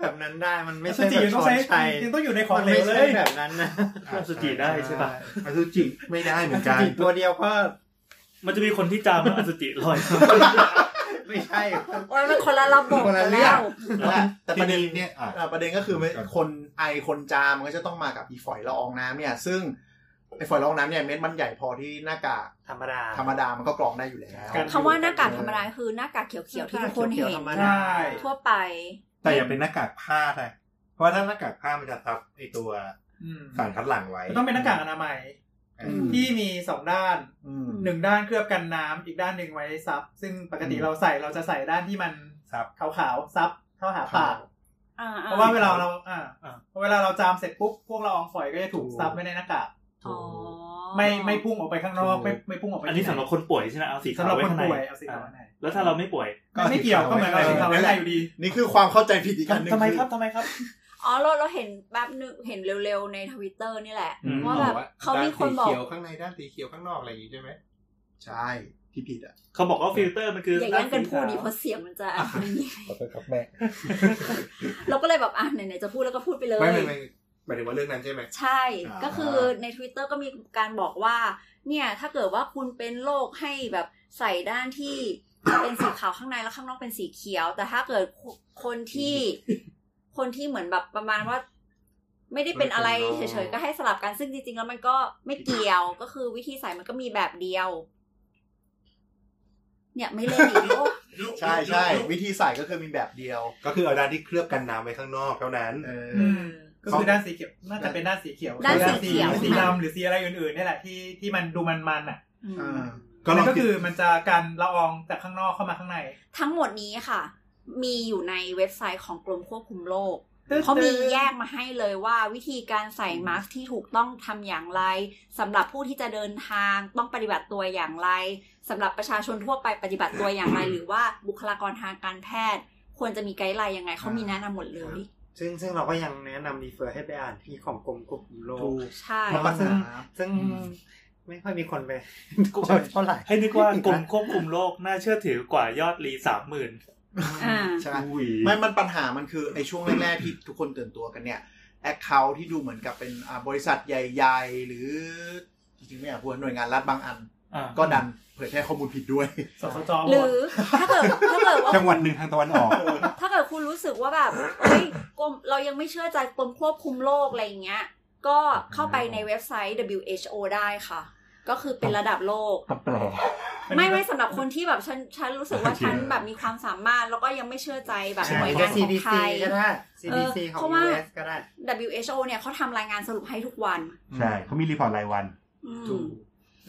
Speaker 1: แบบนั้นได้มันไม่
Speaker 6: อ
Speaker 1: ใช่
Speaker 6: สุจิ
Speaker 1: แบบ
Speaker 6: ยัง
Speaker 1: ช้
Speaker 6: ต้อ
Speaker 1: องน
Speaker 6: ใช้
Speaker 1: ชัย
Speaker 6: ยังต้องอยู่ในของ
Speaker 1: มัน
Speaker 6: เหล
Speaker 1: ไม่
Speaker 6: วเล
Speaker 1: ใช่
Speaker 6: ย
Speaker 1: แบบนั้นนะ
Speaker 4: อสุจิได้ใช่ปะ
Speaker 7: อสุจิไม่ได้เหมือนกัน
Speaker 1: จิตัวเดียวก็
Speaker 4: มันจะมีคนที่จามว่าอสุจิลอย
Speaker 1: ไม่ใช่
Speaker 2: โอ้ยมันคนละระบบ
Speaker 1: คนละ
Speaker 2: กัน
Speaker 1: เรื่
Speaker 2: แล้
Speaker 1: อง
Speaker 2: ว
Speaker 5: นั่นแหละแต่ประเด็น
Speaker 7: ทีเนี่ยอะ
Speaker 5: อ่าประเด็นก็คือไม่คนไอคนจามมันก็จะต้องมากับอีฝอยละอองน้ำเนี่ย ซึ่งไอฝอยละอองน้ำเนี่ยเม็ดมันใหญ่พอที่หน้ากาก
Speaker 1: ธรรมดา
Speaker 5: ธรรมดามันก็กรองได้อยู่แล้ว
Speaker 6: ครับ
Speaker 2: คำว่าหน้ากากธรรมดาคือหน้ากากเขียวๆที่ทุกคนเห็น
Speaker 1: หน้ากากเขียวๆธรรมดา
Speaker 6: ใช่
Speaker 2: ทั่วไป
Speaker 7: แต่อย่าเป็นหน้ากากผ้านะเพราะว่าถ้าหน้ากากผ้ามันจะทับไอตัว
Speaker 6: อืม
Speaker 7: สารคัดหลั่งไว้
Speaker 6: ต้องเป็นหน้ากากอนามัย
Speaker 7: อืม
Speaker 6: ที่มีสองด้าน
Speaker 5: อืม
Speaker 6: หนึ่งด้านเคลือบกันน้ำอีกด้านหนึ่งไว้ซับ ซึ่งปกติ
Speaker 5: อืม
Speaker 6: เราใส่เราจะใส่ด้านที่มัน
Speaker 7: ซับ
Speaker 6: ขาวๆซับเข้าหาปาก
Speaker 2: อ่าๆ
Speaker 6: เพราะว่าเวลาเราอ่า
Speaker 4: อ่า
Speaker 6: เพราะเวลาเราจามเสร็จปุ๊บพวกละอองฝอยก็จะถูก
Speaker 7: ถูก
Speaker 6: ซับไว้ในหน้ากาก
Speaker 2: อ๋อ
Speaker 6: ไม่ไม่พุ่งออกไปข้างนอก
Speaker 7: ถูก
Speaker 6: ไม่ไม่พุ่งออกไป
Speaker 4: อันนี้สำหรับคนป่วยใช่ไหมเอาสี
Speaker 6: สำ
Speaker 4: ขา
Speaker 6: หรั
Speaker 4: ว
Speaker 6: บ
Speaker 4: ไว้
Speaker 6: คน
Speaker 4: ข้างใน
Speaker 6: ป่วยเอาสีขาวไว้ใน
Speaker 4: แล้วถ้าเราไม่ป่วย
Speaker 6: ไม่ไม่เกี่ยวก็เหมือนเราสีขาวไว้ในอยู่ดี
Speaker 5: นี่คือความเข้าใจผิดอีกอันหนึ่ง
Speaker 4: ทำไมครับทำไมครับ
Speaker 2: อ๋อเราเราเห็นแบบนึงเห็นเร็วๆในทวิตเตอร์นี่แหละ
Speaker 4: อืม
Speaker 2: ว่าแบบเขามีคนบอก
Speaker 7: ด้
Speaker 2: ก
Speaker 7: สีเขียวข้างในด้านสีเขียวข้างนอกอะไรอย่างงี้ใช่ไหม
Speaker 5: ใช่ที่ผิดอะ
Speaker 4: เขาบอกว่าฟิลเตอร์มันคือ
Speaker 2: อย่าแย่งกันพูดดิเพราะสียงมันจะไม่มี
Speaker 7: ขอโทษครับแม่
Speaker 2: เราก็เลยแบบอะไหนๆจะพูดแล้วก็พูดไปเลย
Speaker 7: ไม่ไม่ไม่ หมายถึงว่าเรื่องนั้นใช่ไหม
Speaker 2: ใช่
Speaker 7: อ่า
Speaker 2: ก็คือใน Twitter ก็มีการบอกว่า เนี่ยถ้าเกิดว่าคุณเป็นโรคให้แบบใส่ด้านที่เป็นสีขาวข้างในแล้วข้างนอกเป็นสีเขียว แต่ถ้าเกิดคนที่คนที่เหมือนแบบประมาณว่า ไม่ได้เป็นอะไรเฉยๆก็ให้สลับกันซึ่งจริงๆแล้วมันก็ไม่เกี่ยวก็คือวิธีใส่มันก็มีแบบเดียว เนี่ยไม่เล่นอีกโอ้
Speaker 5: ใช่ใช่วิธีใส่ก็คือมีแบบเดียว
Speaker 7: ก็คือเอาด้านที่เคลือบกันน้ำไว้ข้างนอกเท่านั้น
Speaker 5: เออ
Speaker 6: อืม ก็คือด้านสีเขียวน่าจะเป็นด้านสีเขียว
Speaker 2: ด้านสีเขียว
Speaker 6: สีดำหรือสีอะไรอื่นๆนี่แหละที่ที่มันดูมันๆอะ
Speaker 2: อืม
Speaker 5: อ่า
Speaker 7: ก็ล
Speaker 6: นั่
Speaker 7: อง
Speaker 6: นก็
Speaker 7: คิด
Speaker 6: คือมันจะการละอองจากข้างนอกเข้ามาข้างใน
Speaker 2: ทั้งหมดนี้ค่ะ มีอยู่ในเว็บไซต์ของกรมควบคุมโรคเขามีแยกมาให้เลยว่าวิธีการใส่มาสก์ที่ถูกต้องทำอย่างไรสำหรับผู้ที่จะเดินทางต้องปฏิบัติตัวอย่างไรสำหรับประชาชนทั่วไปปฏิบัติตัวอย่างไร หรือว่าบุคลากรทางการแพทย์ ควรจะมี guideline ยังไงเขามีแนะนำหมดเลย
Speaker 1: ซึ่งซึ่งเราก็ยังแนะนำ refer ให้ไปอ่านที่ของกรมควบคุมโรคถู
Speaker 5: ก
Speaker 2: ใช่
Speaker 5: เพราะปัญหา
Speaker 1: ซึ่งซึ่ง
Speaker 5: อืม
Speaker 1: ไม่ค่อยมีคนไป
Speaker 4: ใช่
Speaker 1: เท่าไหร่
Speaker 4: ให้นึกว่ากรมควบคุมโรคน่าเชื่อถือกว่ายอด re สามหมื่น
Speaker 2: อ่า
Speaker 5: ใช่ไหม
Speaker 7: อุ้ย
Speaker 5: ไม่มันปัญหามันคือไอ้ช่วงแรกๆที่ทุกคนตื่นตัวกันเนี่ย account ที่ดูเหมือนกับเป็นอ่าบริษัทใหญ่ ๆ หรือจริงๆไม่อยากพูดหน่วยงานรัฐบางอัน
Speaker 4: อ่า
Speaker 5: ก็ดันเผยแพร่ข้อมูลผิดด้วย
Speaker 6: สสจ
Speaker 2: หรือถ้าเกิดถ้าเกิดว่า
Speaker 7: จังหวัดหนึ่งทางตะวันออก
Speaker 2: ถ้าเกิดคุณรู้สึกว่าแบบเอ้ยกรมเรายังไม่เชื่อใจกรมควบคุมโรคอะไรอย่างเงี้ย ก็เข้าไปในเว็บไซต์ WHO ได้ค่ะ ก็คือเป็นระดับโลก
Speaker 7: ต้องแปล
Speaker 2: ไม่ไม่สำหรับคนที่แบบฉันฉันรู้สึกว่าฉันแบบมีความสามารถแล้วก็ยังไม่เชื่อใจแบบหน่วยงานของ
Speaker 1: CDC
Speaker 2: ไทย
Speaker 1: ก็ได้
Speaker 2: เออ
Speaker 1: CDC ของ
Speaker 2: เพราะว่า
Speaker 1: US ก็ได้
Speaker 2: WHO เนี่ยเขาทำรายงานสรุปให้ทุกวัน
Speaker 7: ใช่เขามี report รายวัน
Speaker 2: อืม
Speaker 5: ถูก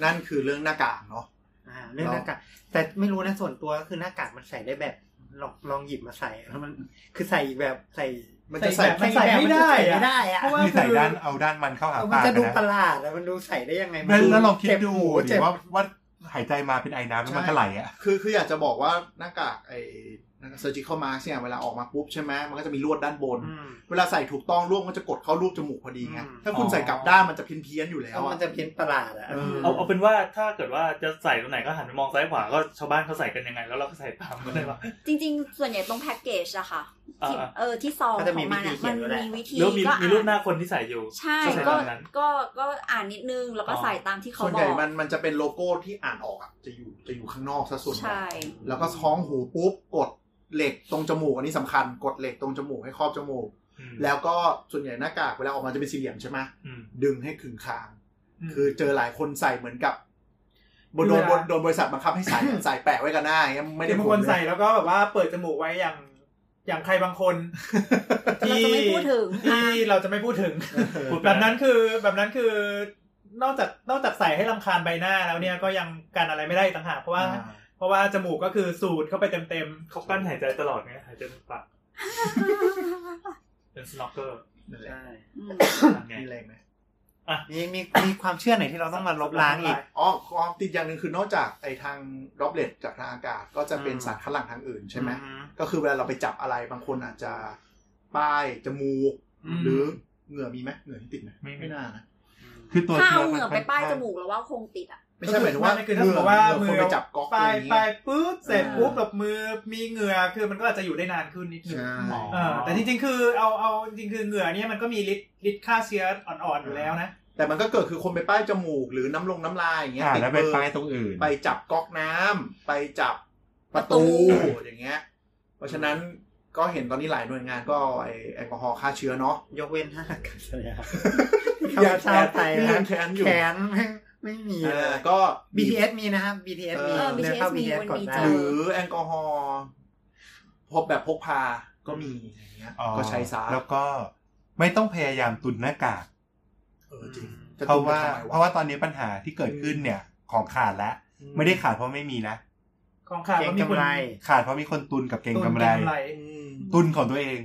Speaker 5: นั่นคือเรื่องหน้ากากเนาะ
Speaker 1: อ่าเรื่องหน้ากากแต่ไม่รู้นะส่วนตัวก็คือหน้ากากมันใส่ได้แบบลองลองหยิบมาใส่แล้วมันคือใส่อีกแบบใส่
Speaker 5: มันจะใส่
Speaker 6: มันใส่ไม่ได้
Speaker 1: ใส่
Speaker 6: อะ
Speaker 1: ไม่ได้อะ
Speaker 6: เพราะว่า
Speaker 7: คือใส่
Speaker 6: คือ
Speaker 7: ด้านเอาด้านมันเข้าหา
Speaker 1: มัน
Speaker 7: ปาก
Speaker 1: จะดู
Speaker 7: นะ
Speaker 1: ประหลาดแล้วมันดูใส่ได้ยังไง
Speaker 7: แล้วแล้วลองคิด
Speaker 1: เจ็บ
Speaker 7: ดู
Speaker 1: หู
Speaker 7: ดิ
Speaker 1: เจ็บ
Speaker 7: ว่าว่าหายใจมาเป็นไอ้น้ำแล้วมันก็ไหลอะ
Speaker 5: คือคืออยากจะบอกว่าหน้ากากไอ้ หน้ากาก surgical mask เนี่ยเวลาออกมาปุ๊บใช่ไหมมันก็จะมีลวดด้านบน
Speaker 1: อืม
Speaker 5: เวลาใส่ถูกต้องลวดมันจะกดเข้ารูปจมูกพอดีไง
Speaker 1: อืม
Speaker 5: ถ้าคุณ
Speaker 4: อ๋อ
Speaker 5: ใส่กลับด้านมันจะเพี้ยนเพี้ยนๆอยู่แล้ว
Speaker 1: แล้ว
Speaker 5: อะ
Speaker 1: มันจะเพี้ยนประหลาดอะ
Speaker 5: เออ
Speaker 4: เอาเอาเป็นว่าถ้าเกิดว่าจะใส่ตรงไหนก็หันไปมองซ้ายขวาก็ชาวบ้านเขาใส่กันยังไง แล้วเราก็ใส่ตามก็ได้ปะ
Speaker 2: จริง ๆ ส่วนใหญ่ตรงแพ็กเกจอะค่ะที่
Speaker 4: อ่า
Speaker 2: เออที่ซอง
Speaker 1: ก็
Speaker 2: ข
Speaker 1: จะ
Speaker 2: อ
Speaker 1: มี
Speaker 2: งมันอะ
Speaker 1: วิธีเขี
Speaker 2: มั
Speaker 1: ย
Speaker 2: น
Speaker 1: นไว้แหละ
Speaker 2: มีวิธี
Speaker 4: แล้วมี
Speaker 2: ก็
Speaker 4: มีรูปหน้าคนที่ใส่อยู่
Speaker 2: ใช่
Speaker 4: ก็ใส่
Speaker 2: ก็
Speaker 4: ตามนั้น
Speaker 2: ก็ก็อ่านนิดนึงแล้วก็
Speaker 4: อ๋อ
Speaker 2: ใส่ตามที่เขา
Speaker 5: ส่วน
Speaker 2: บ
Speaker 5: ให
Speaker 2: อ
Speaker 5: ญ่
Speaker 2: ก
Speaker 5: มันมันจะเป็นโลโก้ที่อ่านออกอะจะอยู่จะอยู่ข้างนอกซะส่วนใหญ่
Speaker 2: ใช่
Speaker 5: แล้วก็ท้องหูปุ๊บกดเหล็กตรงจมูกอันนี้สำคัญกดเหล็กตรงจมูกให้ครอบจมูก
Speaker 4: อืม
Speaker 5: แล้วก็ส่วนใหญ่หน้ากากเวลาออกมาจะเป็นสี่เหลี่ยมใช่ไหม
Speaker 4: อืม
Speaker 5: ดึงให้ขึงคาง
Speaker 6: อืม
Speaker 5: คือเจอหลายคนใส่เหมือนกับบนโดน
Speaker 6: คือเวลา
Speaker 5: บนโดนบริษัทบังคับให้ใส่ใส่แปะไว้กันหน้าอย่างเงี้ยไม่ได้
Speaker 6: ที่บาง
Speaker 5: ผ
Speaker 6: ค
Speaker 5: ล
Speaker 6: น
Speaker 5: เล
Speaker 6: ใส่
Speaker 5: ย
Speaker 6: แล้วก็แบบว่าเปิดจมูกไว้อย่าง อย่างใครบางคน
Speaker 2: เราจะไม่พูดถึง
Speaker 6: ที่เราจะไม่พูดถึง
Speaker 4: พูดไป
Speaker 6: แบบนั้นคือแบบนั้นคือนอกจากนอกจากใส่ให้ลำคาญใบหน้าแล้วเนี่ยก็ยังกันอะไรไม่ได้อีกต่างหากเพราะว่า
Speaker 5: อ่า
Speaker 6: เพราะว่าจมูกก็คือสูดเข้าไปเต็ม
Speaker 4: เขากั้นหายใจตลอดไงหายใจในปากเป็นสโนว์เกอร์
Speaker 5: นั่นแหละ
Speaker 1: ใช่
Speaker 2: อืม
Speaker 4: นั่นไง
Speaker 5: มีแรงไหม
Speaker 1: มีมีมีความเชื่อไหนที่เราต้องมาลบล้างอีก
Speaker 5: อ๋อความติดอย่างหนึ่งคือนอกจากไอ้ทาง droplet จากทางอากาศก็จะเป็น
Speaker 1: อืม
Speaker 5: สารคัดหลั่งทางอื่นใช่ไหม
Speaker 1: อื
Speaker 5: ก็คือเวลาเราไปจับอะไรบางคนอาจจะป้ายจมูก
Speaker 6: อืม
Speaker 5: หรือเหงื่อมีไหมเหงื่อที่ติดไหม
Speaker 4: ไม่มี
Speaker 5: ไม่น่านะ
Speaker 7: คือตัว
Speaker 2: ถ้า
Speaker 7: เชื้
Speaker 2: เอา
Speaker 7: อ
Speaker 2: เห
Speaker 7: มัน
Speaker 2: งื่อไป
Speaker 7: ค่อน
Speaker 2: ป้าย
Speaker 7: ข้าง
Speaker 2: จมูกแล้วว่าคงติดอะ
Speaker 5: ไม่ใช่หมายถึงว่า
Speaker 6: คือถ้าสมมติว่ามื
Speaker 5: คน
Speaker 6: อ
Speaker 5: ไปจับก๊อก
Speaker 6: ไป
Speaker 5: อะไรอย่าง
Speaker 6: ไป
Speaker 5: เงี้ย
Speaker 6: ปุ๊บเสร็จ
Speaker 5: อ่า
Speaker 6: ปุ๊บแบบมือมีเหงื่อคือมันก็อาจจะอยู่ได้นานขึ้นนิดนึง
Speaker 5: ใช่
Speaker 6: เออแต่จริงๆ คือเอาเอาจริงๆคือเหงื่อเนี่ยมันก็มีฤทธิ์ฤทธิ์ฆ่าเชื้ออ่อนๆอยู่แล้วนะ
Speaker 5: แต่มันก็เกิดคือคนไปป้ายจมูกหรือน้ำลงน้ำลายอย่างเงี้ย
Speaker 7: อ่า
Speaker 5: ติด
Speaker 7: แล้วไป
Speaker 5: เบอร์
Speaker 7: ป้ายตรงอื่น
Speaker 5: ไปจับก๊อกน้ำไปจับประตูอย่างเงี้ย เพราะฉะนั้นก็เห็นตอนนี้หลายหน่วยงานก็เอาไอแอลกอฮอล์ฆ่าเชื้อเนาะ
Speaker 3: ยกเว้นท่าอากาศยาน
Speaker 5: อย่า
Speaker 3: ชาวไทย
Speaker 5: นี่
Speaker 3: นะ
Speaker 5: ยังแค้นอยู่
Speaker 3: แขน ไม่ไม่มีเล
Speaker 5: อ่ายก็
Speaker 3: BTS มีนะครับ BTS มี
Speaker 5: เออ
Speaker 3: เดินเข้า
Speaker 2: BTS มี
Speaker 3: BTS ก่อน
Speaker 2: วันนี้
Speaker 3: ได้
Speaker 2: เจ
Speaker 5: หรือแอลกอฮอล์พบแบบพกพาก็มีอย่างเงี้ย
Speaker 7: อ๋อ
Speaker 5: ก็ใช้ซะ
Speaker 7: แล้วก็ไม่ต้องพยายามตุนหน้ากาก
Speaker 5: เออจริงจ
Speaker 7: เพราะว่า
Speaker 5: ตุนไปทำไม
Speaker 7: เพราะว่าตอนนี้ปัญหาที่เกิดขึ้นเนี่ย ของขาดแล้วไม่ได้ขาดเพราะไม่มีนะ
Speaker 6: ของขาด
Speaker 3: เก่
Speaker 6: ก็
Speaker 3: ง
Speaker 6: มีคน
Speaker 3: กำไร
Speaker 7: ขาดเพราะมีคนตุนกับเก่ง
Speaker 6: ตุน
Speaker 7: กำไร
Speaker 5: อืม
Speaker 7: ตุนของตัวเอง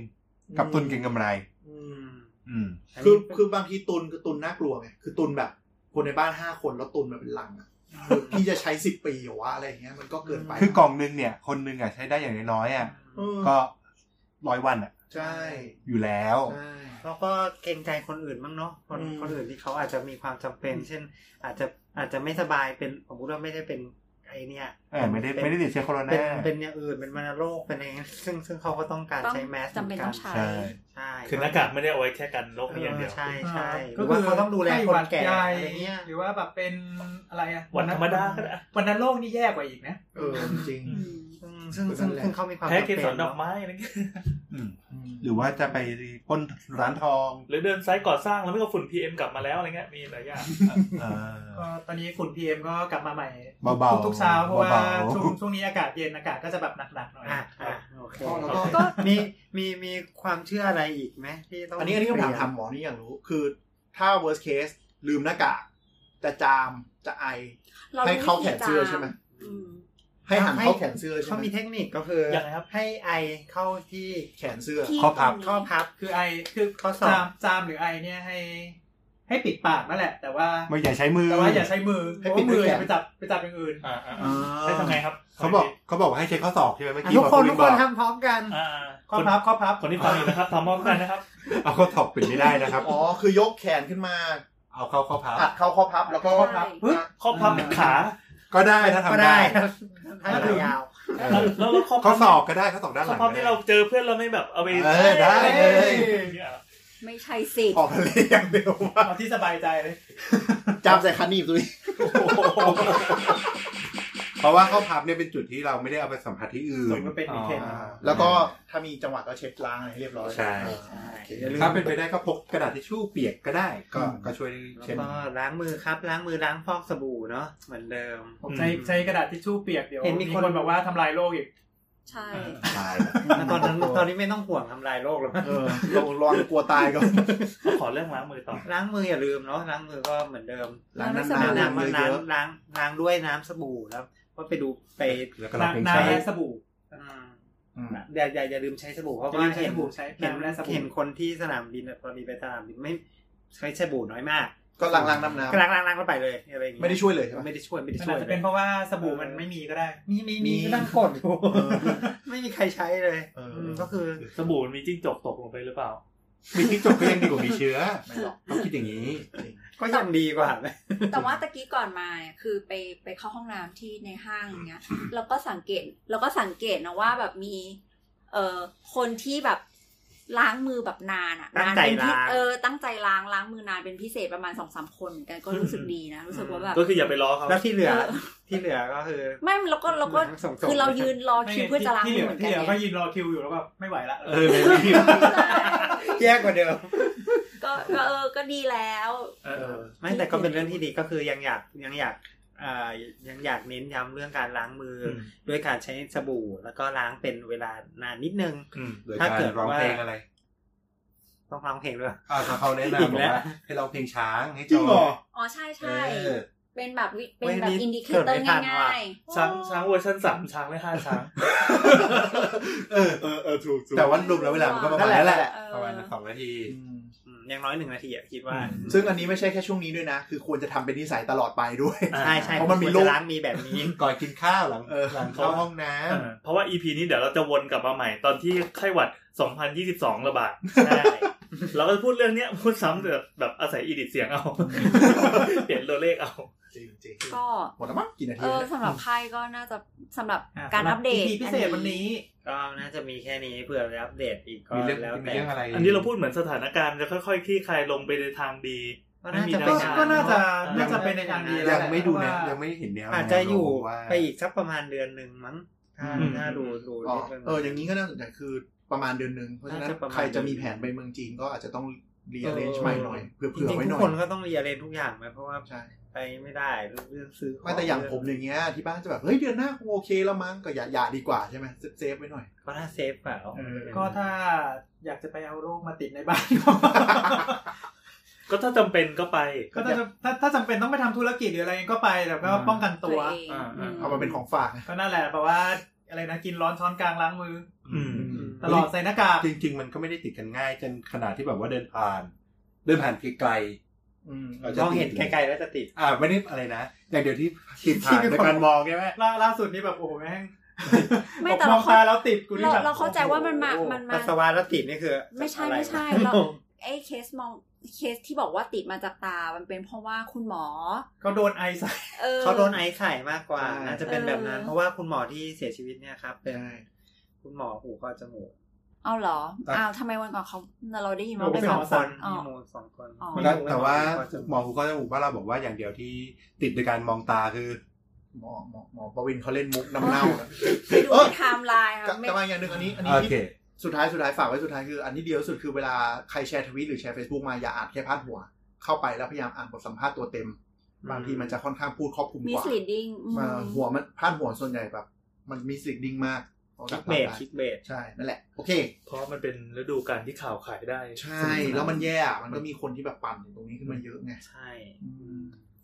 Speaker 7: กับตุนเก่งกำไร
Speaker 5: อืม
Speaker 7: อืม
Speaker 5: คือคือบางทีตุนคือตุนน่ากลัวไงคือตุนแบบ คนในบ้านห้าคนแล้วตุนมาเป็นลังอะคือพี่จะใช้สิบปีเหรอวะอะไรอย่างเงี้ยมันก็เกินไป
Speaker 7: คือกล่องนึงเนี่ย คนนึงอะใช้ได้อย่างน้อยๆอะ
Speaker 5: เออ
Speaker 7: ก็ร้อยวันอะ
Speaker 5: ใช่
Speaker 7: อยู่แล้ว
Speaker 5: ใช่
Speaker 3: แล้วก็เกรงใจคนอื่นบ้างเนาะคน
Speaker 5: อืม
Speaker 3: คนอื่นที่เขาอาจจะมีความจำเป็น เช่น อาจจะอาจจะไม่สบายเป็นสมมติว่าไม่ได้เป็น ไอเนี่ย
Speaker 7: เออไม่ได้
Speaker 3: เป็น
Speaker 7: ไม่ได้ติดเชื้อโคโร
Speaker 3: เป็น
Speaker 7: นา
Speaker 3: เป็นอย่างอื่นเป็นวัณโรคเป็นอะไรเงี้ยซึ่งซึ่งเขาก็ต้องการ
Speaker 2: ต้อง
Speaker 3: ใช้แมส
Speaker 2: จำเป็นต้องใช้
Speaker 7: ใช่
Speaker 3: ใช่
Speaker 4: คือหน้ากากไม่ได้เอาไว้แค่กันโรคนี้อย่างเดียว
Speaker 3: ใช่ใช่ห
Speaker 6: ก็
Speaker 3: รือ
Speaker 6: คื
Speaker 3: ว่า
Speaker 6: อ
Speaker 3: เขาต้องดูแล
Speaker 6: ไข้
Speaker 3: ค
Speaker 6: หวันด
Speaker 3: แก่
Speaker 6: ใหญ่
Speaker 3: อะไรเงี้ย
Speaker 6: หรือว่าแบบเป็นอะไรอะ
Speaker 4: วันธรรมดาก็ได้
Speaker 6: วันนั้นโลกนี่แย่กว่าอีกนะ
Speaker 5: เออจริง
Speaker 3: ซึ่งซึ่งซึ่งซึ่งเขามีความ
Speaker 4: แพ้
Speaker 3: จำ
Speaker 4: เก
Speaker 3: เป็น
Speaker 4: สรดอกไม้อะไรเงี้ย
Speaker 7: อืม หรือว่าจะไปปล้นร้านทอง
Speaker 4: หรือเดินไซต์ก่อสร้างแล้วไม่ก็ฝุ่น PM กลับมาแล้วอะไรเงี้ยมีหลายอย่าง
Speaker 7: อ่า
Speaker 6: ก็ตอนนี้ฝุ่น PM ก็กลับมาใหม่
Speaker 7: เบาๆ
Speaker 6: ทุกๆเช้าเพราะว่า
Speaker 7: เบาๆ
Speaker 6: ช่วงช่วงนี้อากาศเย็นอากาศก็จะแบบหนักๆหน่อย
Speaker 3: อะอะโอเค
Speaker 5: แล้วก็
Speaker 2: ก็
Speaker 3: มีมีมีความเชื่ออะไรอีกไหมที่ต้อง
Speaker 5: อันนี้อันนี้คำถามถามหมอนี่อยากรู้ คือถ้า worst case ลืมหน้ากากจะจามจะไอ
Speaker 2: เรา
Speaker 5: ให้
Speaker 2: รู้
Speaker 5: เข้าแข
Speaker 2: วิ
Speaker 5: น
Speaker 2: ธี
Speaker 5: เสื้อ
Speaker 2: จาม
Speaker 5: ใช่ไหม
Speaker 2: อืม
Speaker 5: ให้หันเข้าแขนเสื้อใช่
Speaker 3: เขา
Speaker 5: ไหม
Speaker 3: มีเทคนิคก็คือ
Speaker 4: ยังไงครับ
Speaker 3: ให้ไอเข้าที่
Speaker 5: แขนเสื้อ
Speaker 2: ที่
Speaker 7: ข้อพับ
Speaker 2: ตรงนี้
Speaker 3: ข้อพับ
Speaker 6: คือไอคือ
Speaker 3: ข้อศอก
Speaker 6: จามจามหรือไอเนี่ยให้ ให้ปิดปากนั่นแหละ แต่ว่า
Speaker 7: ไม่อย่าใช้มือ
Speaker 6: แต่ว่าอย่าใช้มือเพ
Speaker 5: ให้
Speaker 6: ราะ
Speaker 5: ปิ
Speaker 6: ว่า
Speaker 5: ด
Speaker 6: มือ
Speaker 5: ด้วย
Speaker 6: อย่า
Speaker 5: แขน
Speaker 6: ไปจับไปจับอย่างอื่น
Speaker 4: อ่าอ่า
Speaker 5: อ่า
Speaker 4: ใช้ทำไงครับ
Speaker 7: เขาบอกเขาบอกว่าให้ใช้ข้อศอกใช่ไหมเมื่อ
Speaker 3: อะ
Speaker 7: กี้
Speaker 3: ทุกคน
Speaker 7: หม
Speaker 3: ทุ
Speaker 7: อก
Speaker 3: คน
Speaker 7: บอก
Speaker 3: ทำพร้อมกัน
Speaker 4: อ่า
Speaker 6: ข้อพับข้อพับ
Speaker 4: คนที่ฟังอยู่นะครับทำพร้อมกันนะครับ
Speaker 7: เอาข้อศอกปิดไม่ได้นะครับ
Speaker 5: อ๋อ คือยกแขนขึ้นมา
Speaker 7: เอาเข้าข้อพับ
Speaker 5: อัดเข้าข้อพับแล้วก็
Speaker 6: ข้อพับปึ๊บ
Speaker 4: ข้อพับเป็นขา
Speaker 7: ก็ได้ถ้า
Speaker 3: ก็
Speaker 7: ทำ
Speaker 3: ได้
Speaker 7: ได้
Speaker 3: ถ้าถึงยาว
Speaker 7: เอ
Speaker 4: แล้ว
Speaker 7: อ
Speaker 4: แล้วแล้วข้อ
Speaker 7: ข้
Speaker 4: พั
Speaker 7: อบศอกก็ได้ข้อศอกด้านห
Speaker 4: ข้อ
Speaker 7: ลัง
Speaker 4: พับ
Speaker 7: ก็
Speaker 4: ที่
Speaker 7: ได้
Speaker 4: เราเจอเพื่อนเราไม่แบบเอาไป
Speaker 7: เออได้เลย
Speaker 4: เนี่ย
Speaker 2: ไม่ใช่สิ
Speaker 5: ออกทะเลอย่างเดียวว่า
Speaker 6: เอาที่สบายใจเลย
Speaker 5: จำใส่คันหนีบตัวเอง
Speaker 7: เพราะว่าข้อพับเนี่ยเป็นจุดที่เราไม่ได้เอาไปสัมผัสที่อื่
Speaker 6: ส
Speaker 7: น
Speaker 6: มก็เป็นมีเคน
Speaker 5: อ่าแล้วก็ถ้ามีจังหวะก็เช็ดล้างให้เรียบร้อย
Speaker 7: ใช่
Speaker 5: อ่าโอเค
Speaker 3: อย่าลืม
Speaker 7: ถ้าเป็นไปได้ก็พกกระดาษทิชชู่เปียกก็ได้ก็ก็ช่วย
Speaker 3: แล้ว
Speaker 7: เช็ด
Speaker 3: ก็ล้างมือครับ ล้างมือล้างฟอกสบู่เนาะเหมือนเดิม
Speaker 6: ผมใช้ใช้กระดาษทิชชู่เปียกเดี๋ยว
Speaker 3: เห็นมี
Speaker 6: มี
Speaker 3: คน
Speaker 6: คนบอกว่าทำลายโลกอีก
Speaker 2: ใช่
Speaker 7: ตาย
Speaker 3: แล้วตอนนั้นตอนนี้ไม่ต้องห่วงทำลายโลกแล้ว
Speaker 5: เออลองลองกลัวตายก่อน
Speaker 4: ก็ขอเรื่องล้างมือต่อ
Speaker 3: ล้างมืออย่าลืมเนาะล้างมือก็เหมือนเดิม
Speaker 5: ล้างนาน
Speaker 2: ล้าง
Speaker 5: ๆ
Speaker 3: ล้าง
Speaker 5: มือเย
Speaker 3: ล้าง
Speaker 5: อะ
Speaker 3: ล้างล้างด้วยน้ำสบู่แล้ว ก็ไปดูไป
Speaker 7: แล้วก็เราเพลง
Speaker 6: น้ำ
Speaker 7: ใช้
Speaker 6: และสบู่
Speaker 3: อืม
Speaker 5: อืม
Speaker 3: อย่าอย่าอย่าลืมใช้สบู่เพราะ
Speaker 6: อย่าลื
Speaker 3: ว่าม
Speaker 6: ใช้
Speaker 3: เห็น
Speaker 6: สบู่ใช้
Speaker 3: เห็น
Speaker 6: น้ำและสบู่
Speaker 3: เห็นคนที่สนามบินอะพอดีไปสนามบินไม่ใช้สบู่น้อยมาก
Speaker 5: ก็ล้างล้างน้ำน้
Speaker 3: ก็ล้างล้างล้างเข้าไปเลยอะไรอย่างำเงี้ย
Speaker 5: ไม่ได้ช่วยเลยใช่ไหม
Speaker 3: ไม่ได้ช่วยไม่ได้
Speaker 6: มัน
Speaker 3: ช่ว
Speaker 6: อายจจะเป็นเพราะว่าสบู่มันไม่มีก็ได้
Speaker 3: มีมี
Speaker 5: มี
Speaker 3: มีก็นั่งกดอยู่
Speaker 5: เออ
Speaker 3: ไม่มีใครใช้เลย
Speaker 5: เอออื
Speaker 3: มก็คือ
Speaker 4: สบู่มันมีจิ้งจกตกลงไปหรือเปล่า
Speaker 7: มีที่จบก็ยังดีกว่ามีเชื้อ
Speaker 5: ไม่หรอก
Speaker 7: ต้องคิดอย่างนี้
Speaker 3: ก็ยังดีกว่าไหม
Speaker 2: แต่ว่าตะกี้ก่อนมาเนี่ยคือไปไปเข้าห้องน้ำที่ในห้างอย่างเงี้ยแล้วก็สังเกตแล้วก็สังเกตนะว่าแบบมี เอ่อคนที่แบบล้างมือแบบนานอะ
Speaker 3: ตั้ง
Speaker 2: นาน
Speaker 3: ใจ
Speaker 2: เป็นพิ
Speaker 3: ล้าง
Speaker 2: เออตั้งใจล้างล้างมือนานเป็นพิเศษประมาณสองสามคนเหมือนกันก็รู้สึกดีนะรู้สึกว่าแบบ
Speaker 4: ก็คืออย่าไปล้อเขา
Speaker 3: แล้วที่เหลือ
Speaker 2: เออ
Speaker 3: ที่เหลือก็คือ
Speaker 2: ไม่แล้วก็แล้วก็
Speaker 3: ส่งๆ
Speaker 2: คือเรายืนรอคิว
Speaker 6: ไม่
Speaker 2: เพื่อจะล้าง
Speaker 6: ที่
Speaker 2: มื
Speaker 6: เห
Speaker 2: อ
Speaker 6: ลื
Speaker 2: เหมือน
Speaker 6: ที่
Speaker 2: กัน
Speaker 6: เหลือ
Speaker 2: ไง
Speaker 6: ก็ยืนรอคิวอยู่แล้วก็ไม่ไหวละ
Speaker 7: เออเลยรีบ
Speaker 3: แย่กว่าเดิม
Speaker 2: ก็ก็เออก็ดีแล้ว
Speaker 4: เออ
Speaker 3: ไม่แต่ก็เป็นเรื่องที่ดีก็คือยังอยากยังอยากอ่ายังอยากเน้นย้ำเรื่องการล้างมืออ
Speaker 4: ม
Speaker 3: ด้วยการใช้สบู่ แล้วก็ล้างเป็นเวลานานนิดนึง
Speaker 4: อืม
Speaker 7: โดย
Speaker 3: ถ้า
Speaker 7: การ
Speaker 3: เกิด
Speaker 7: ร้อง
Speaker 3: ว่า
Speaker 7: เพลงอะไร
Speaker 3: ต้องร้องเพลงด้วย
Speaker 7: อ่าเขาแนะ
Speaker 3: อีก
Speaker 7: นำบอก
Speaker 3: แล้ว
Speaker 7: ว่าให้ร้องเพลงช้างให้จ
Speaker 5: จริงเหรอ
Speaker 2: อ๋อใช่ใช่
Speaker 7: เออ
Speaker 2: เป็นแบบวิเป็น
Speaker 3: เว้ย
Speaker 2: แบบ
Speaker 3: นี่
Speaker 2: อินดิเค
Speaker 3: เกิด
Speaker 2: เตอ
Speaker 3: ไม่
Speaker 2: ร์
Speaker 3: ทันว่ะ
Speaker 2: ง่ายๆ
Speaker 4: ช้างช้างเวอร์ชันสามช้างและห้าช้าง
Speaker 7: เออ
Speaker 5: เออเออถูกถูก
Speaker 7: แต่ว่ารวมแล้วเวลามันก็ประมาณนั้นแหละ
Speaker 2: เออ
Speaker 7: ประมาณสองนาที
Speaker 5: อืม
Speaker 3: อืมอย่างน้อยหนึ่งนาทีอะคิดว่า
Speaker 5: ซึ่งอันนี้ไม่ใช่แค่ช่วงนี้ด้วยนะ คือควรจะทำเป็นนิสัยตลอดไปด้วย
Speaker 3: ใช่ใช่
Speaker 5: เพราะมันมี
Speaker 3: คว
Speaker 5: โร
Speaker 3: จะ
Speaker 5: ค
Speaker 3: ล้างมีแบบนี้
Speaker 7: ก่อนกินข้าวหลัง
Speaker 5: เออ
Speaker 7: หลังเข้าห้องน้
Speaker 4: เออเพราะว่า EP นี้เดี๋ยวเราจะวนกลับมาใหม่ตอนที่ไข้หวัด 2022 ระบาด
Speaker 3: ใช่
Speaker 4: เราก็จะพูดเรื่องเนี้ยพูดซ้ำแต่แบบอาศัยอีดิทเสียงเอา เปลี่ยนตัวเลขเอา
Speaker 5: จริงจริง
Speaker 2: ก็
Speaker 5: หมดแล้วมั้งกี่นาที
Speaker 2: เออ
Speaker 5: แล้ว
Speaker 2: สำหรับไพ่ก็น่าจะสำหรับ
Speaker 6: อะ
Speaker 2: การอัปเดต
Speaker 6: สำหบ EP พิเศษวันนี้
Speaker 3: ก็น่าจะมีแค่นี้เผื่อไปอัปเดตอีกก็
Speaker 7: มีเรื่อง
Speaker 3: แล้ว
Speaker 7: มี
Speaker 3: แต่
Speaker 7: เรื่องอะไร
Speaker 4: อันนี้เราพูดเหมือนสถานการณ์จะค่อยๆคลี่คลายลงไปในทางดี
Speaker 3: ก็น่าจะ
Speaker 4: ไม่
Speaker 3: ไป
Speaker 4: มี
Speaker 3: ทาง
Speaker 6: ก็น่าจะ
Speaker 3: เนอะ
Speaker 6: น่าจะเป็นในทางดีแล้
Speaker 7: ยั
Speaker 6: ว
Speaker 7: ง
Speaker 6: แหละ
Speaker 7: ไม่ดูแนว
Speaker 6: เพราะว่า
Speaker 7: ยังไม่เห็นแนว
Speaker 3: อาจจะอยู่
Speaker 7: ว่า
Speaker 3: ไปอีกสักประมาณเดือนหนึ่งมั้งถ้า
Speaker 4: อืม
Speaker 3: ถ้าดูดู
Speaker 5: อ๋อ
Speaker 3: นิดนึง
Speaker 5: เอออย่างนี้ก็น่าสนใจคือประมาณเดือนหนึ่งเพราะฉะนั้น
Speaker 3: น่าจะประมาณ
Speaker 5: ใครจะมีแผนไปเมืองจีนก็อาจจะต้องเรีย
Speaker 3: เออ
Speaker 5: เรนจ์ใหม่หน่อยเผื่อ
Speaker 3: จ
Speaker 5: เผื่อ
Speaker 3: ริง
Speaker 5: ไว้
Speaker 3: ๆ
Speaker 5: ห
Speaker 3: ทุ
Speaker 5: น่
Speaker 3: ก
Speaker 5: อย
Speaker 3: คนก็ต้องเรียนเรียนทุกอย่างไหมเพราะว่า
Speaker 5: ใช่
Speaker 3: ไปไม่ได้เรื่องซื้อข
Speaker 5: ไม่แต่อย่างผมอย่างเงี้ยที่บ้านจะแบบเฮ้ยเดือนหน้าคงโอเคแล้วมั้งก็อย่าอย่าดีกว่าใช่ไหมเซฟๆไว้หน่อย
Speaker 3: ก็ถ้าเซฟเปล่า
Speaker 5: เออ
Speaker 6: ก็ถ้าอยากจะไปเอาโรคมาติดในบ้าน
Speaker 4: ก็ถ้าจำเป็นก็ไป
Speaker 6: ก็ถ้าจะถ้าถ้าจำเป็นต้องไปทำธุรกิจหรืออะไรก็ไปแต่ก็ป้องกันตัว
Speaker 2: เอง
Speaker 4: อ่า
Speaker 2: อืม
Speaker 5: เอามาเป็นของฝากนะ
Speaker 6: ก็นั่นแหละแปลว่าอะไรนะกินร้อนช้อนกลางล้างมือ
Speaker 4: อืม
Speaker 6: ตลอดใส่หน้ากาก
Speaker 7: จริง ๆ มันก็ไม่ได้ติดกันง่ายจนขนาดที่แบบว่าเดินผ่าน เดินผ่านไกล
Speaker 5: อืม
Speaker 7: ๆาจ
Speaker 3: ม
Speaker 7: จะ
Speaker 3: องเห็น
Speaker 7: ติด
Speaker 3: ไกลๆแล้วจะติด
Speaker 7: อ่าไม่ได้อะไรนะอย่างเดียวที่ติดผ่านในการมองใช่ไหม
Speaker 6: ล่าล่าสุดนี่แบบโอ้โหแม่ง
Speaker 2: ไม่
Speaker 6: บอก
Speaker 2: แต่
Speaker 6: ม
Speaker 2: เรา
Speaker 6: อง
Speaker 2: เข้า
Speaker 6: ตาแล้วติดกูนี่
Speaker 2: เรา
Speaker 6: แบบ
Speaker 2: เราเข้าใจว่ามันมา
Speaker 3: โอ้โห
Speaker 2: มันมา
Speaker 3: ปัสสาวะแล้วติดนี่คือ
Speaker 2: ไม่ใช่
Speaker 3: อะไร
Speaker 2: ไม่ใช่
Speaker 3: วะ
Speaker 2: เราไอ้เคสมองเคสที่บอกว่าติดมาจากตา มันเป็นเพราะว่าคุณหมอ
Speaker 6: เขาโดนไอใส่
Speaker 2: เออ
Speaker 3: เขาโดนไอซ์ไข่มากกว่า
Speaker 5: ใช่
Speaker 3: น่าจะเป็นแบบนั้น
Speaker 2: เออ
Speaker 3: เพราะว่าคุณหมอที่เสียชีวิตเนี่ยครับ เป็น
Speaker 5: ใช่
Speaker 3: คุณหมอหูคอจมูก
Speaker 2: เอาเหรอ อ้าวทำไมวันก่อนเขาเราได้ยินว่าเป็น
Speaker 3: ส
Speaker 2: ส
Speaker 3: อ
Speaker 2: องง
Speaker 3: ค
Speaker 2: คนนอ๋อ
Speaker 3: มีมูลสองคน
Speaker 2: อ๋อ
Speaker 3: ไม่
Speaker 7: แล้ว
Speaker 3: รู้
Speaker 7: แต่ว่า
Speaker 3: หูคอจ
Speaker 7: หมอหูก็จะบอกว่าเราบอกว่าอย่างเดียวที่ติดโดยการมองตาคือ
Speaker 5: หมอหมอหมอประวินเขาเล่นมุกน้ำเน่านะ
Speaker 2: ไปดูในไทม์ไลน์
Speaker 5: กลั
Speaker 2: ค่ะ
Speaker 5: บ
Speaker 2: ไม่
Speaker 5: กลับมาอย่างหนึ่งอันนี้ อันนี้
Speaker 7: โอ
Speaker 5: ที่
Speaker 7: เค
Speaker 5: สุดท้ายสุดท้ายฝากไว้สุดท้ายคืออันที่เดียวที่สุดคือเวลาใครแชร์ทวิตหรือแชร์ Facebook มาอย่าอ่านแค่พาดหัว เข้าไปแล้วพยายามอ่านบทสัมภาษณ์ตัวเต็ม บางทีมันจะค่อนข้างพูดครอบคลุม
Speaker 2: มิ
Speaker 5: ก
Speaker 2: ส
Speaker 5: ว่า
Speaker 2: ลีดดิ้ง
Speaker 5: มาหัวมันพาดหัวส่วนใหญ่แบบ มัน misleading มาก
Speaker 3: clickbait clickbait
Speaker 5: ใช่ นั่นแหละ โอเค
Speaker 4: เพราะมันเป็นฤดูกาลที่ข่าวขายได้
Speaker 5: ใช่ แล้วมันแย่อะมันก็มีคนที่แบบปั่นตรงนี้ขึ้นมาเยอะไง
Speaker 3: ใช่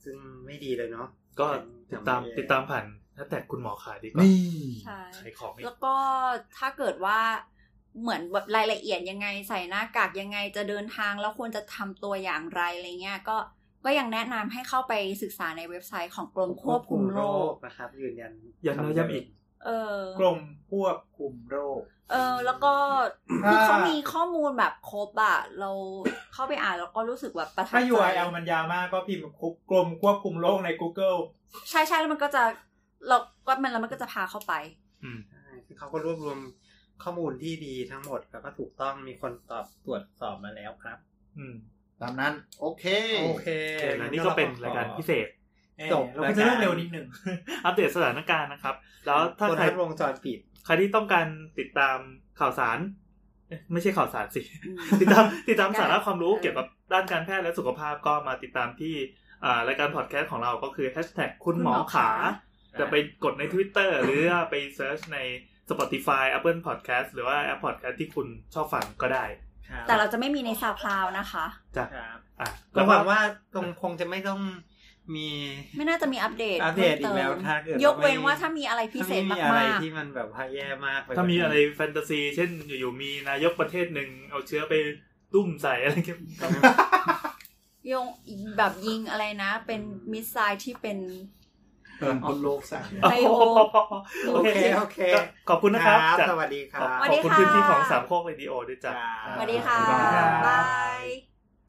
Speaker 3: ซึ่งไม่ดีเลยเนาะ
Speaker 4: ก็ติดตาม
Speaker 3: ทำให้
Speaker 4: ติดตามผ่านถ้าแต่คุณหมอขาดีกว่า
Speaker 5: นี่
Speaker 2: ใช่
Speaker 4: ขายของอีก
Speaker 2: แล้วก็ถ้าเกิดว่าเหมือนแบบรายละเอียดยังไงใส่หน้ากากยังไงจะเดินทางแล้วควรจะทำตัวอย่างไรอะไรเงี้ยก็ก็ยังแนะนำให้เข้าไปศึกษาในเว็บไซต์ของกรมควบคุมโรค
Speaker 3: นะครับยืนยัน
Speaker 4: ย้ำแล้วย้ำอีก
Speaker 2: เออ
Speaker 6: กรมควบคุมโรค
Speaker 2: เออ แล้วก็
Speaker 6: ถ้า
Speaker 2: คือเขามีข้อมูลแบบครบอะเราเข้าไปอ่านแล้วก็รู้สึกแบบประทับ
Speaker 6: ถ้า
Speaker 2: ใจ
Speaker 6: URL มันยาวมากก็พิมพ์กรมควบคุมโรคใน Google
Speaker 2: ใช่ใช่แล้วมันก็จะเราก็มันแล้วมันก็จะพาเข้าไป
Speaker 4: อืม
Speaker 3: ใช่คือเขาก็รวบรวมข้อมูลที่ดีทั้งหมดแล้วก็ถูกต้องมีคนตอบตรวจสอบมาแล้วครับ
Speaker 4: อืม
Speaker 5: ตามนั้น โอเค
Speaker 3: โอเค
Speaker 4: และนี่ก็เป็นรายการพิเศษ
Speaker 3: จบ
Speaker 6: เราก็จะเริ่มเร็วนิดหนึ่ง
Speaker 4: อัปเดตสถานการณ์นะครับ แล้วถ้า
Speaker 3: คน
Speaker 4: ใคร
Speaker 3: ทัดวงจรปิด
Speaker 4: ใครที่ต้องการติดตามข่าวสารเอ๊ะไม่ใช่ข่าวสารสิ
Speaker 2: อืม
Speaker 4: ติดตามติดตามสาระ
Speaker 2: ได้
Speaker 4: ความรู้
Speaker 2: เออ
Speaker 4: เกี่ยวกับด้านการแพทย์และสุขภาพก็มาติดตามที่อ่ารายการพอดแคสต์ของเราก็คือ hashtag คุณหมอขาจะไปกดใน Twitter หรือว่าไป search ใน Spotify Apple Podcast หรือว่า App Podcast ที่คุณชอบฟังก็ได้
Speaker 3: ครับ
Speaker 2: แต่เราจะไม่มีในซาวคลาวนะคะ
Speaker 4: จ้ะ
Speaker 3: ครับ
Speaker 4: อะ
Speaker 3: ก็หวังว่าคงคงจะไม่ต้อง มี
Speaker 2: ไม่น่าจะมีอัปเดต
Speaker 3: อัปเดตอีกแล้ว
Speaker 2: พิ่ม
Speaker 3: ถ้าเกิด
Speaker 2: ยกเว้น
Speaker 3: ไม่
Speaker 2: ว่าถ้ามีอะไรพิเศษ
Speaker 3: ถ้
Speaker 2: ม
Speaker 3: ไอะไรา
Speaker 2: ก
Speaker 3: ที่มันแบบว่าแย่มากป
Speaker 4: ถ้ามีอะไรแฟนตาซี เช่นอยู่ๆมีนายกประเทศหนึ่งเอาเชื้อไปตุ้มใส่อะไรเงี้ย
Speaker 2: ๆยงแบบยิงอะไรนะ เป็นมิสไซล์ที่เป็น
Speaker 5: เออคนโลกสั่ง
Speaker 2: ไอโอ
Speaker 3: โอเคโอเค
Speaker 4: ก็ขอบคุณนะครับ
Speaker 3: ครับ
Speaker 4: จ้า
Speaker 3: สวัสดีครับ
Speaker 4: ขอ
Speaker 3: บคุณ
Speaker 2: สวัสดีข
Speaker 4: อบคุณ
Speaker 2: ค่ะ
Speaker 4: พื้นที่ของสามโคกเรดิโอด้วยจ้ะ
Speaker 3: ครับ
Speaker 2: สวัสดีค่ะ
Speaker 6: บ๊ายบาย
Speaker 2: บาย